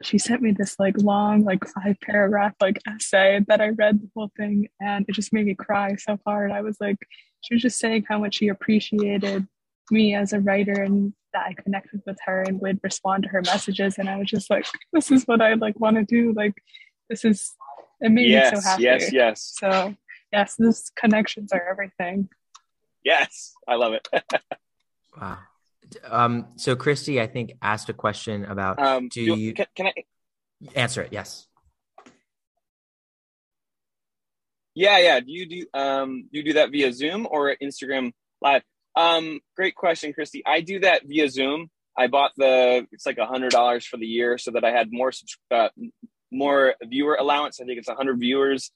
she sent me this like long, like five paragraph like essay that I read the whole thing, and it just made me cry so hard. I was like, she was just saying how much she appreciated me as a writer and that I connected with her and would respond to her messages. And I was just like, this is what I like want to do. Like, this is, it made yes, me so happy. Yes, yes. So, yes, these connections are everything. Yes, I love it. [LAUGHS] wow. Um, so Christy, I think asked a question about um, do, do you can, can I answer it? Yes. Yeah, yeah. Do you do um do you do that via Zoom or Instagram live? Um, great question, Christy. I do that via Zoom. I bought the it's like a hundred dollars for the year so that I had more uh, more viewer allowance. I think it's a hundred viewers,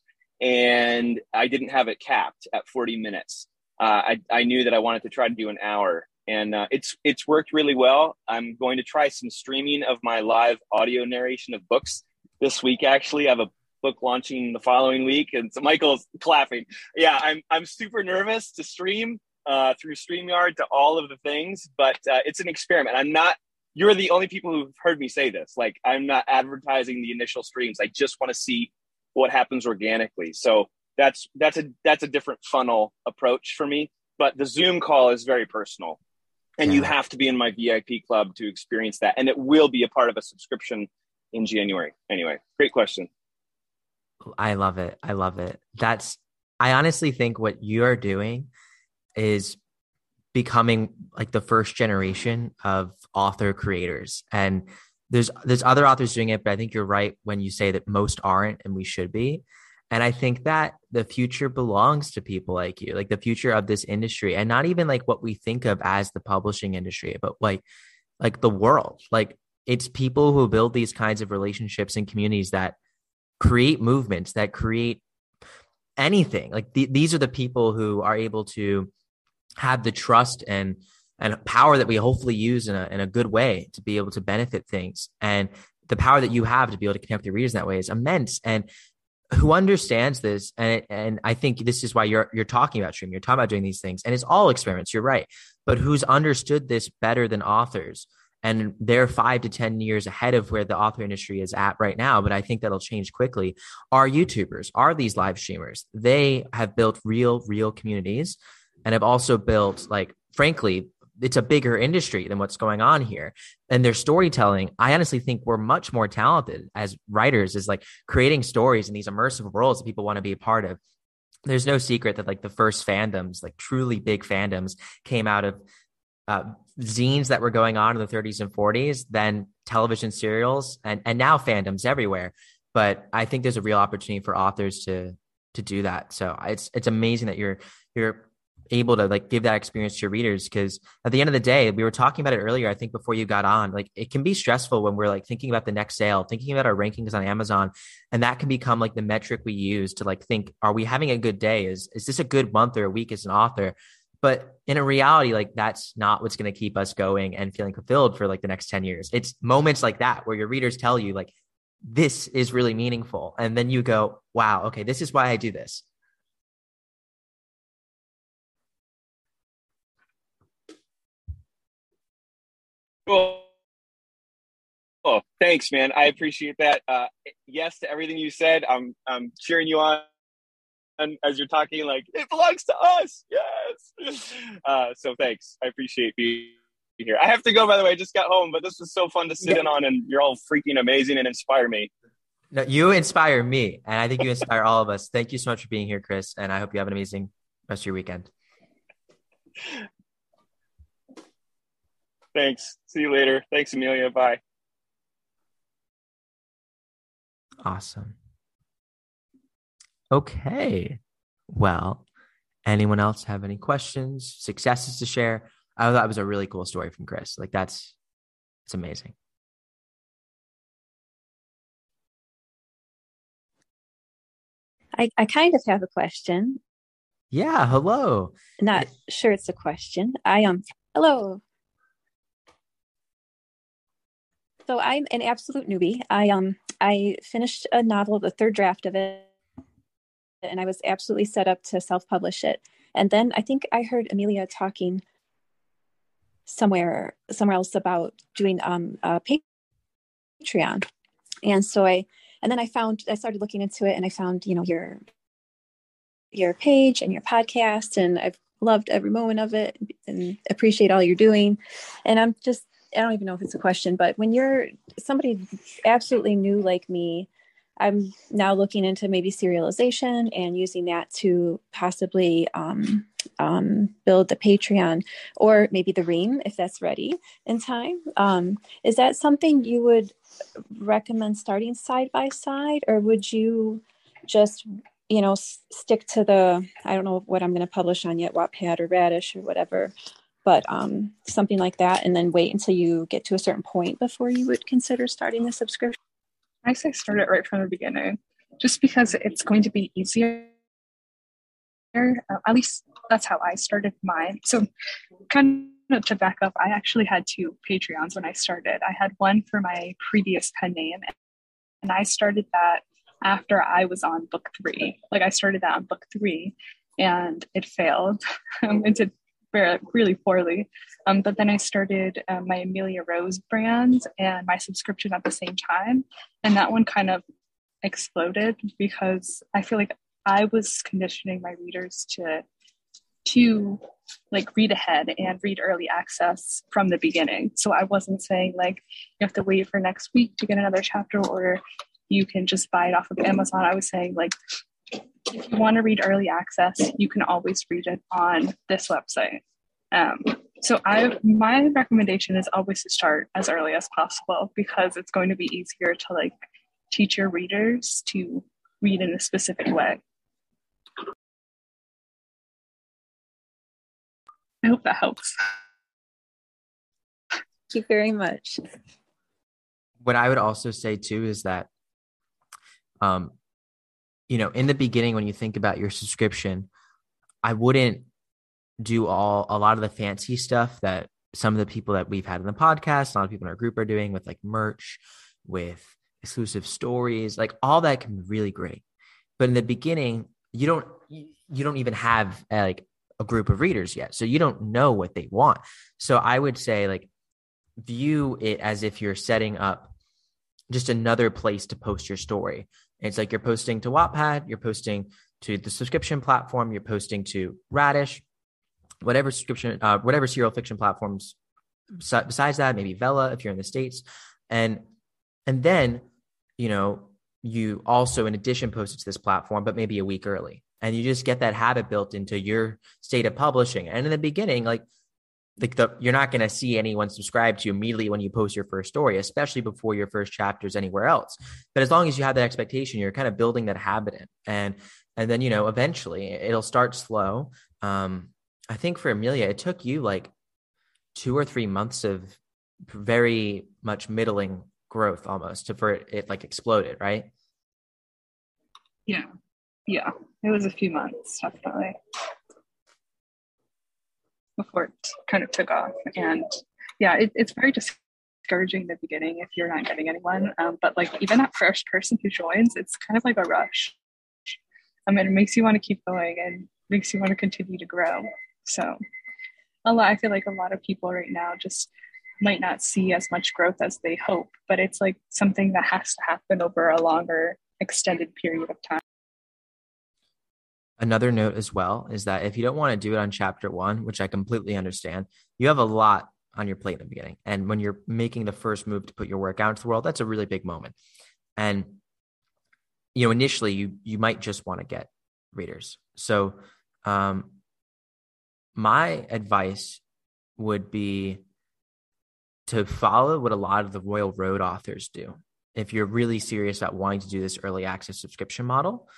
and I didn't have it capped at forty minutes. Uh, I I knew that I wanted to try to do an hour, and uh, it's it's worked really well. I'm going to try some streaming of my live audio narration of books this week. Actually, I have a book launching the following week, and so Michael's clapping. Yeah, I'm I'm super nervous to stream uh, through StreamYard to all of the things, but uh, it's an experiment. I'm not, you're the only people who've heard me say this. Like, I'm not advertising the initial streams. I just want to see what happens organically. So that's, that's a, that's a different funnel approach for me. But the Zoom call is very personal. And you have to be in my VIP club to experience that. And it will be a part of a subscription in January. Anyway, great question. I love it. I love it. That's, I honestly think what you're doing is becoming like the first generation of author creators and there's there's other authors doing it but i think you're right when you say that most aren't and we should be. And i think that the future belongs to people like you like the future of this industry and not even like what we think of as the publishing industry but like like the world. Like it's people who build these kinds of relationships and communities that create movements that create anything. Like th- these are the people who are able to have the trust and and power that we hopefully use in a, in a good way to be able to benefit things. And the power that you have to be able to connect with your readers in that way is immense. And who understands this? And and I think this is why you're you're talking about streaming. You're talking about doing these things. And it's all experiments. You're right. But who's understood this better than authors? And they're 5 to 10 years ahead of where the author industry is at right now. But I think that'll change quickly. Are YouTubers are these live streamers they have built real real communities and have also built like frankly it's a bigger industry than what's going on here. And their storytelling i honestly think we're much more talented as writers is like creating stories in these immersive worlds that people want to be a part of. There's no secret that like the first fandoms like truly big fandoms came out of uh, zines that were going on in the 30s and 40s then television serials and and now fandoms everywhere. But i think there's a real opportunity for authors to to do that. So it's it's amazing that you're you're able to like give that experience to your readers because at the end of the day we were talking about it earlier i think before you got on like it can be stressful when we're like thinking about the next sale thinking about our rankings on amazon and that can become like the metric we use to like think are we having a good day? Is is this a good month or a week as an author? But in a reality like that's not what's going to keep us going and feeling fulfilled for like the next 10 years. It's moments like that where your readers tell you like this is really meaningful. And then you go wow okay this is why i do this Cool. Oh, thanks, man. I appreciate that. Uh, yes to everything you said. I'm I'm cheering you on and as you're talking. Like it belongs to us. Yes. [LAUGHS] Uh, so thanks. I appreciate being here. I have to go. By the way, I just got home, but this was so fun to sit yeah. in on, and you're all freaking amazing and inspire me. No, you inspire me, and I think you inspire all of us. Thank you so much for being here, Chris, and I hope you have an amazing rest of your weekend. Thanks. See you later. Thanks, Amelia. Bye. Awesome. Okay. Well, anyone else have any questions, successes to share? I thought it was a really cool story from Chris. Like that's it's amazing. I, I kind of have a question. Yeah, hello. Not sure it's a question. I um hello. So I'm an absolute newbie. I um I finished a novel, the third draft of it, and I was absolutely set up to self-publish it. And then I think I heard Amelia talking somewhere somewhere else about doing um a Patreon. And so I and then I found I started looking into it and I found, you know, your your page and your podcast and I've loved every moment of it and appreciate all you're doing. And I'm just I don't even know if it's a question, but when you're somebody absolutely new like me, I'm now looking into maybe serialization and using that to possibly um, um, build the Patreon or maybe the Ream if that's ready in time. Um, is that something you would recommend starting side by side, or would you just you know stick to the I don't know what I'm going to publish on yet, Wattpad or Radish or whatever, but um, something like that, and then wait until you get to a certain point before you would consider starting the subscription? I say start it right from the beginning, just because it's going to be easier. Uh, at least that's how I started mine. So, kind of to back up, I actually had two Patreons when I started. I had one for my previous pen name, and I started that after I was on book three. Like I started that on book three, and it failed. [LAUGHS] It did really poorly. Um, but then I started uh, my Amelia Rose brand and my subscription at the same time. And that one kind of exploded because I feel like I was conditioning my readers to to like read ahead and read early access from the beginning. So I wasn't saying like you have to wait for next week to get another chapter or you can just buy it off of Amazon. I was saying like if you want to read early access, you can always read it on this website. Um, so I my recommendation is always to start as early as possible because it's going to be easier to like teach your readers to read in a specific way. I hope that helps. Thank you very much. What I would also say too is that um, you know, in the beginning, when you think about your subscription, I wouldn't do all a lot of the fancy stuff that some of the people that we've had in the podcast, a lot of people in our group are doing with like merch, with exclusive stories, like all that can be really great. but in the beginning, you don't you don't even have uh, like a group of readers yet, so you don't know what they want. So I would say like view it as if you're setting up just another place to post your story. It's like you're posting to Wattpad, you're posting to the subscription platform, you're posting to Radish, whatever subscription, uh, whatever serial fiction platforms. Besides that, maybe Vella if you're in the states, and and then you know you also in addition post it to this platform, but maybe a week early, and you just get that habit built into your state of publishing. And in the beginning, like like the you're not going to see anyone subscribe to you immediately when you post your first story especially before your first chapters anywhere else. But as long as you have that expectation you're kind of building that habit in. And and then you know eventually it'll start slow. Um i think for amelia it took you like two or three months of very much middling growth almost to for it, it like exploded right? Yeah. Yeah. It was a few months definitely before it kind of took off. And yeah, it, it's very discouraging in the beginning if you're not getting anyone. Um, but like even that first person who joins, it's kind of like a rush. I mean, it makes you want to keep going and makes you want to continue to grow. So a lot, I feel like a lot of people right now just might not see as much growth as they hope, but it's like something that has to happen over a longer extended period of time. Another note as well is that if you don't want to do it on chapter one, which I completely understand, you have a lot on your plate in the beginning. And when you're making the first move to put your work out into the world, that's a really big moment. And you know, initially you you might just want to get readers. So um my advice would be to follow what a lot of the Royal Road authors do. If you're really serious about wanting to do this early access subscription model,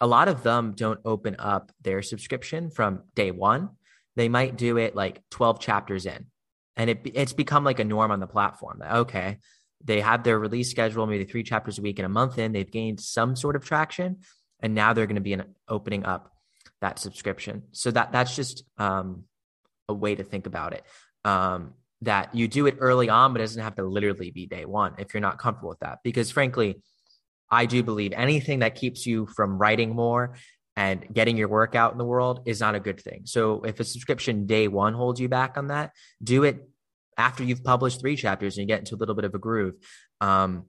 a lot of them don't open up their subscription from day one. They might do it like 12 chapters in. And it, it's become like a norm on the platform that, okay, they have their release schedule, maybe three chapters a week and a month in, they've gained some sort of traction. And now they're going to be in, opening up that subscription. So that that's just um, a way to think about it. Um, that you do it early on, but it doesn't have to literally be day one if you're not comfortable with that. Because frankly, I do believe anything that keeps you from writing more and getting your work out in the world is not a good thing. So if a subscription day one holds you back on that, do it after you've published three chapters and you get into a little bit of a groove. Um,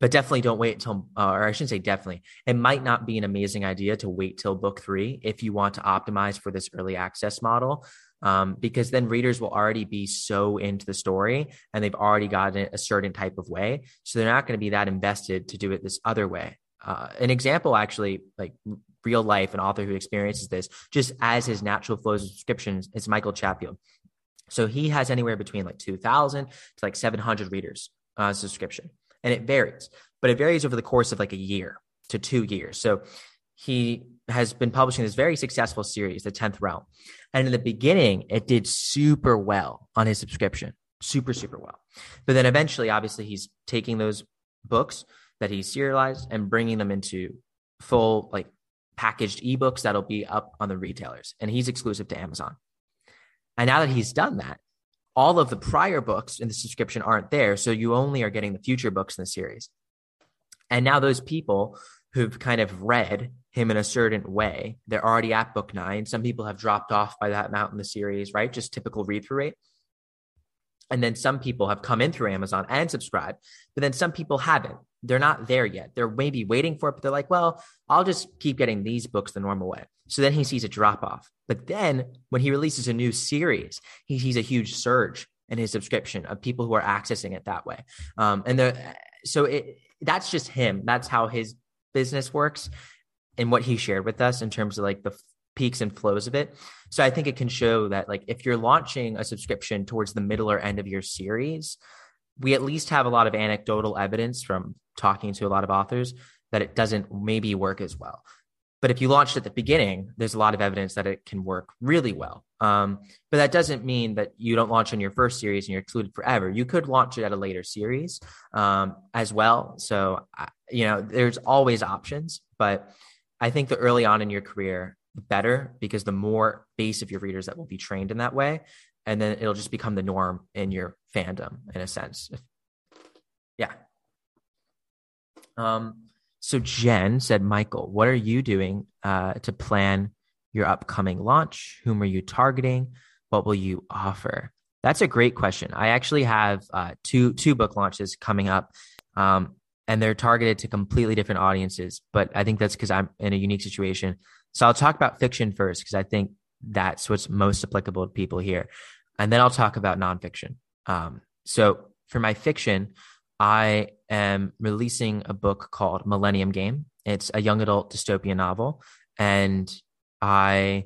but definitely don't wait until, uh, or I shouldn't say definitely. It might not be an amazing idea to wait till book three if you want to optimize for this early access model um, because then readers will already be so into the story and they've already gotten it a certain type of way. So they're not going to be that invested to do it this other way. Uh, an example, actually, like real life, an author who experiences this just as his natural flows of subscriptions is Michael Chapuis. So he has anywhere between like 2,000 to like 700 readers uh, subscription, and it varies, but it varies over the course of like a year to two years. So he has been publishing this very successful series, The 10th Realm. And in the beginning, it did super well on his subscription, super, super well. But then eventually, obviously, he's taking those books that he serialized and bringing them into full, like packaged ebooks that'll be up on the retailers. And he's exclusive to Amazon. And now that he's done that, all of the prior books in the subscription aren't there. So you only are getting the future books in the series. And now those people who've kind of read him in a certain way. They're already at book nine. Some people have dropped off by that amount in the series, right? Just typical read through rate. And then some people have come in through Amazon and subscribed, but then some people haven't. They're not there yet. They're maybe waiting for it, but they're like, well, I'll just keep getting these books the normal way. So then he sees a drop off. But then when he releases a new series, he sees a huge surge in his subscription of people who are accessing it that way. Um, and the, so it, that's just him. That's how his business works and what he shared with us in terms of like the peaks and flows of it. So I think it can show that like if you're launching a subscription towards the middle or end of your series, we at least have a lot of anecdotal evidence from talking to a lot of authors that it doesn't maybe work as well. But if you launched at the beginning, there's a lot of evidence that it can work really well. Um, but that doesn't mean that you don't launch on your first series and you're excluded forever. You could launch it at a later series um, as well. So, you know, there's always options, but I think the early on in your career, the better because the more base of your readers that will be trained in that way. And then it'll just become the norm in your fandom in a sense. Yeah. Um, So Jen said, Michael, what are you doing uh, to plan your upcoming launch? Whom are you targeting? What will you offer? That's a great question. I actually have uh, two two book launches coming up, um, and they're targeted to completely different audiences. But I think that's because I'm in a unique situation. So I'll talk about fiction first because I think that's what's most applicable to people here, and then I'll talk about nonfiction. Um, so for my fiction, I am releasing a book called Millennium Game. It's a young adult dystopian novel, and I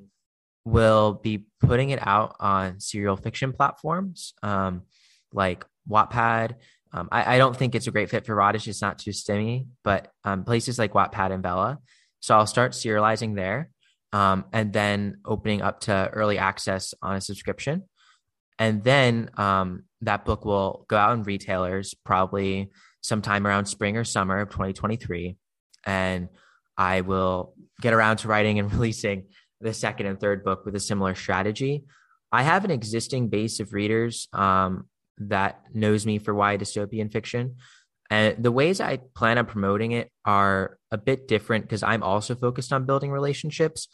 will be putting it out on serial fiction platforms um, like Wattpad. Um, I, I, don't think it's a great fit for Radish. It's not too stimmy, but um, places like Wattpad and Vella. So I'll start serializing there um, and then opening up to early access on a subscription. And then um, that book will go out in retailers probably sometime around spring or summer of 2023. And I will get around to writing and [LAUGHS] releasing the second and third book with a similar strategy. I have an existing base of readers um, that knows me for YA dystopian fiction. And the ways I plan on promoting it are a bit different because I'm also focused on building relationships.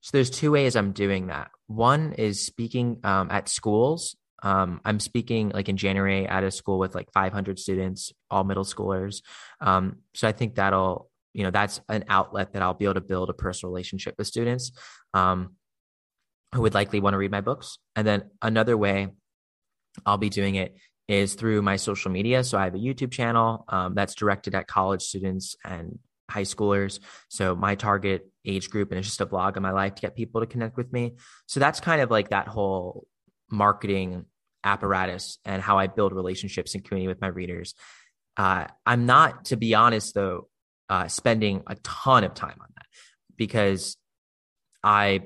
So there's two ways I'm doing that. One is speaking um, at schools. Um, I'm speaking like in January at a school with like 500 students, all middle schoolers. Um, so I think that'll you know that's an outlet that i'll be able to build a personal relationship with students um, who would likely want to read my books and then another way i'll be doing it is through my social media. So i have a youtube channel um, that's directed at college students and high schoolers. So my target age group and it's just a blog of my life to get people to connect with me. So that's kind of like that whole marketing apparatus and how i build relationships and community with my readers. Uh, i'm not to be honest though uh, spending a ton of time on that because I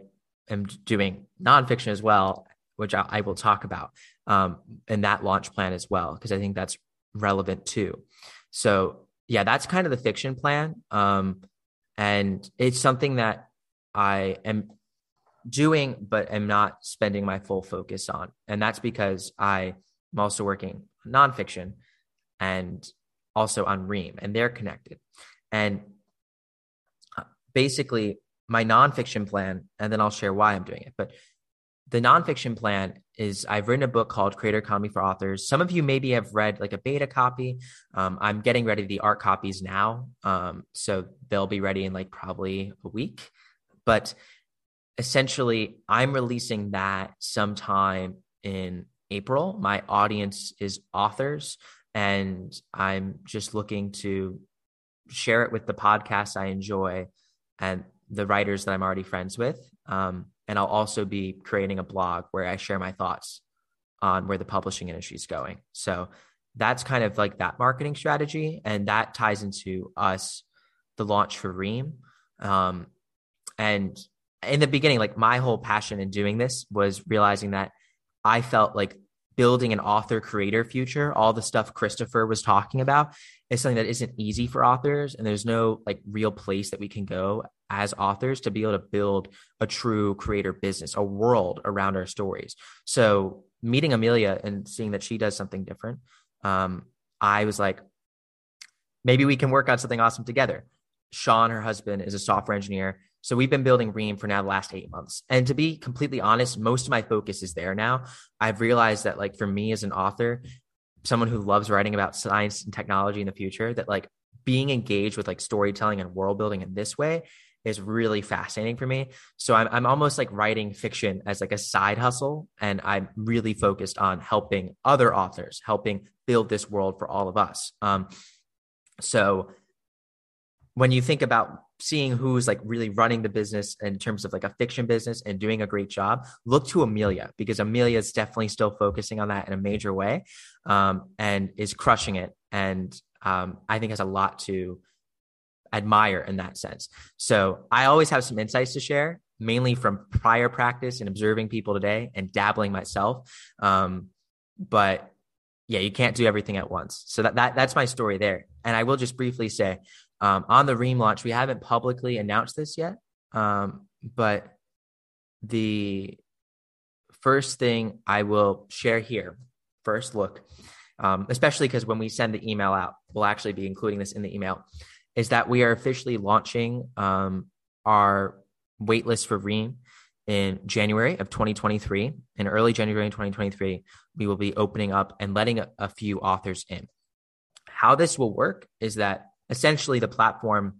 am doing nonfiction as well, which I, I will talk about um, in that launch plan as well, because I think that's relevant too. So, yeah, that's kind of the fiction plan. Um, and it's something that I am doing, but am not spending my full focus on. And that's because I am also working nonfiction and also on Ream, and they're connected. And uh, basically, my nonfiction plan, and then I'll share why I'm doing it. But the nonfiction plan is I've written a book called Creator Economy for Authors. Some of you maybe have read like a beta copy. Um, I'm getting ready the ARC copies now. Um, so they'll be ready in like probably a week. But essentially, I'm releasing that sometime in April. My audience is authors, and I'm just looking to share it with the podcasts I enjoy and the writers that I'm already friends with. Um, and I'll also be creating a blog where I share my thoughts on where the publishing industry is going. So that's kind of like that marketing strategy. And that ties into us, the launch for Ream. Um, and in the beginning, like my whole passion in doing this was realizing that I felt like building an author creator future, all the stuff Christopher was talking about, is something that isn't easy for authors. And there's no like real place that we can go as authors to be able to build a true creator business, a world around our stories. So meeting Amelia and seeing that she does something different, um, I was like, maybe we can work on something awesome together. Sean, her husband, is a software engineer. So we've been building Ream for now the last eight months. And to be completely honest, most of my focus is there now. I've realized that like for me as an author, someone who loves writing about science and technology in the future, that like being engaged with like storytelling and world building in this way is really fascinating for me. So I'm I'm almost like writing fiction as like a side hustle and I'm really focused on helping other authors, helping build this world for all of us. Um so when you think about seeing who's like really running the business in terms of like a fiction business and doing a great job, look to Amelia because Amelia is definitely still focusing on that in a major way um, and is crushing it. And um, I think has a lot to admire in that sense. So I always have some insights to share, mainly from prior practice and observing people today and dabbling myself. Um, but yeah, you can't do everything at once. So that, that that's my story there. And I will just briefly say, um, on the Ream launch, we haven't publicly announced this yet, um, but the first thing I will share here, first look, um, especially because when we send the email out, we'll actually be including this in the email, is that we are officially launching um, our waitlist for Ream in January of 2023. In early January 2023, we will be opening up and letting a, a few authors in. How this will work is that essentially the platform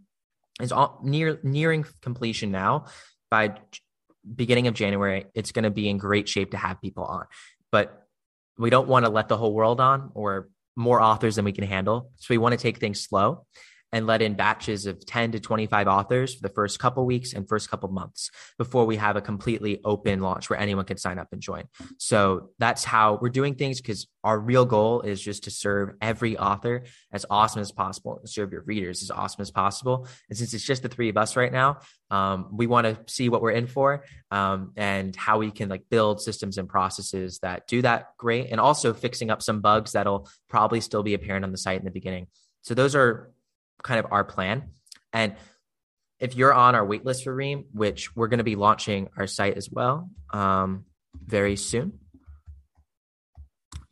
is all near nearing completion now. By beginning of January, it's going to be in great shape to have people on. But we don't want to let the whole world on or more authors than we can handle. So we want to take things slow and let in batches of 10 to 25 authors for the first couple weeks and first couple months before we have a completely open launch where anyone can sign up and join. So that's how we're doing things because our real goal is just to serve every author as awesome as possible and serve your readers as awesome as possible. And since it's just the three of us right now, um, we want to see what we're in for um, and how we can like build systems and processes that do that great and also fixing up some bugs that'll probably still be apparent on the site in the beginning. So those are kind of our plan. And if you're on our waitlist for Ream, which we're going to be launching our site as well um, very soon,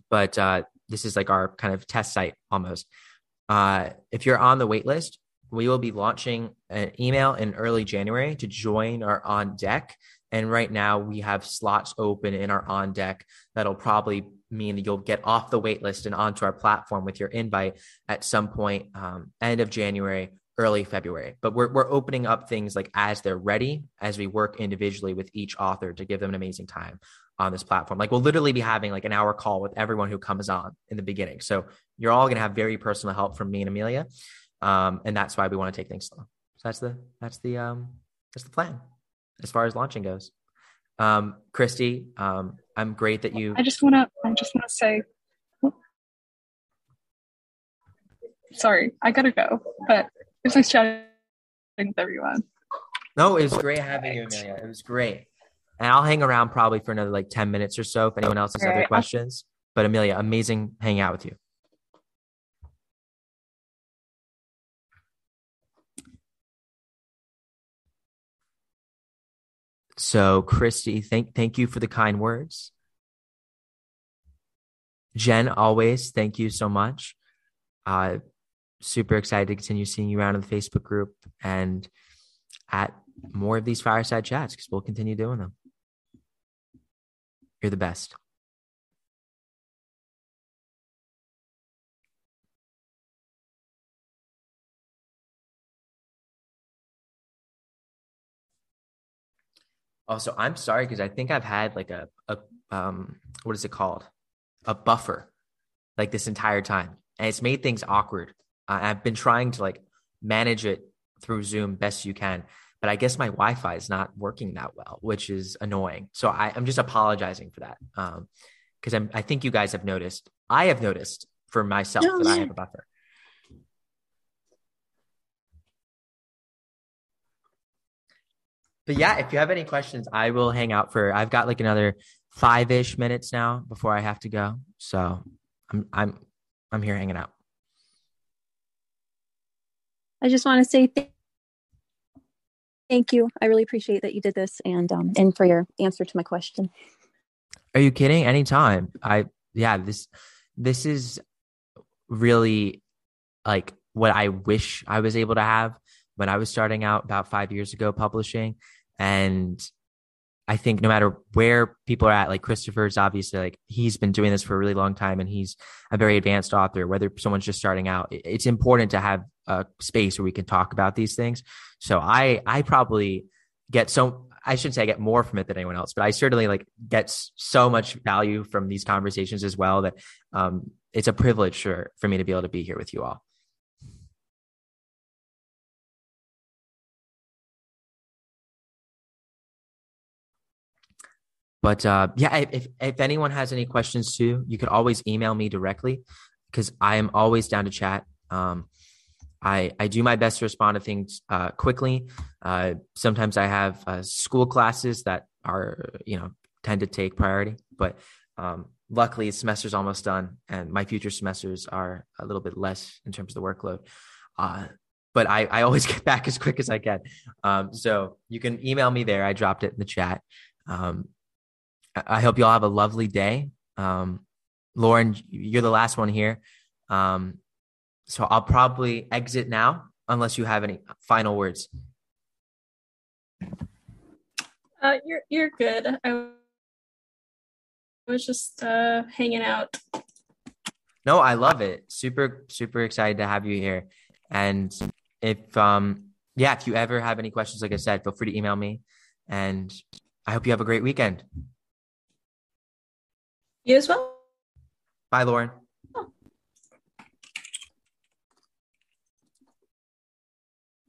but uh, this is like our kind of test site almost. Uh, if you're on the waitlist, we will be launching an email in early January to join our on deck. And right now we have slots open in our on deck that'll probably mean that you'll get off the waitlist and onto our platform with your invite at some point um, end of January, early February. But we're we're opening up things like as they're ready, as we work individually with each author to give them an amazing time on this platform. Like we'll literally be having like an hour call with everyone who comes on in the beginning. So you're all gonna have very personal help from me and Amelia, um, and that's why we want to take things slow. So that's the that's the um, that's the plan as far as launching goes. Um, Christy, um, I'm great that you. I just want to. I just want to say. Sorry, I gotta go. But it was nice chatting with everyone. No, it was great having you, Amelia. It was great, and I'll hang around probably for another like ten minutes or so if anyone else has other questions. But Amelia, amazing hanging out with you. So, Christy, thank thank you for the kind words. Jen, always thank you so much. Uh, super excited to continue seeing you around in the Facebook group and at more of these fireside chats because we'll continue doing them. You're the best. Also, I'm sorry because I think I've had like a, a um what is it called? A buffer like this entire time. And it's made things awkward. Uh, I've been trying to like manage it through Zoom best you can, but I guess my Wi-Fi is not working that well, which is annoying. So I, am just apologizing for that. Um, because I'm I think you guys have noticed. I have noticed for myself that I have a buffer. But yeah, if you have any questions, I will hang out for. I've got like another five ish minutes now before I have to go. So I'm I'm I'm here hanging out. I just want to say th- thank you. I really appreciate that you did this and um and for your answer to my question. Are you kidding? Anytime. I yeah, this this is really like what I wish I was able to have when I was starting out about five years ago publishing. And I think no matter where people are at, like Christopher's obviously like he's been doing this for a really long time and he's a very advanced author, whether someone's just starting out, it's important to have a space where we can talk about these things. So I, I probably get so, I shouldn't say I get more from it than anyone else, but I certainly like get so much value from these conversations as well that um, it's a privilege for, for me to be able to be here with you all. But uh, yeah, if if anyone has any questions too, you could always email me directly because I am always down to chat. Um, I I do my best to respond to things uh, quickly. Uh, sometimes I have uh, school classes that are you know tend to take priority, but um, luckily the semester's almost done, and my future semesters are a little bit less in terms of the workload. Uh, but I, I always [LAUGHS] get back as quick as I can. Um, so you can email me there. I dropped it in the chat. Um, I hope you all have a lovely day. Um, Lauren, you're the last one here. Um, so I'll probably exit now unless you have any final words. Uh, you're you're good. I was just uh, hanging out. No, I love it. Super, super excited to have you here. And if um yeah, if you ever have any questions, like I said, feel free to email me. And I hope you have a great weekend. You as well. Bye, Lauren.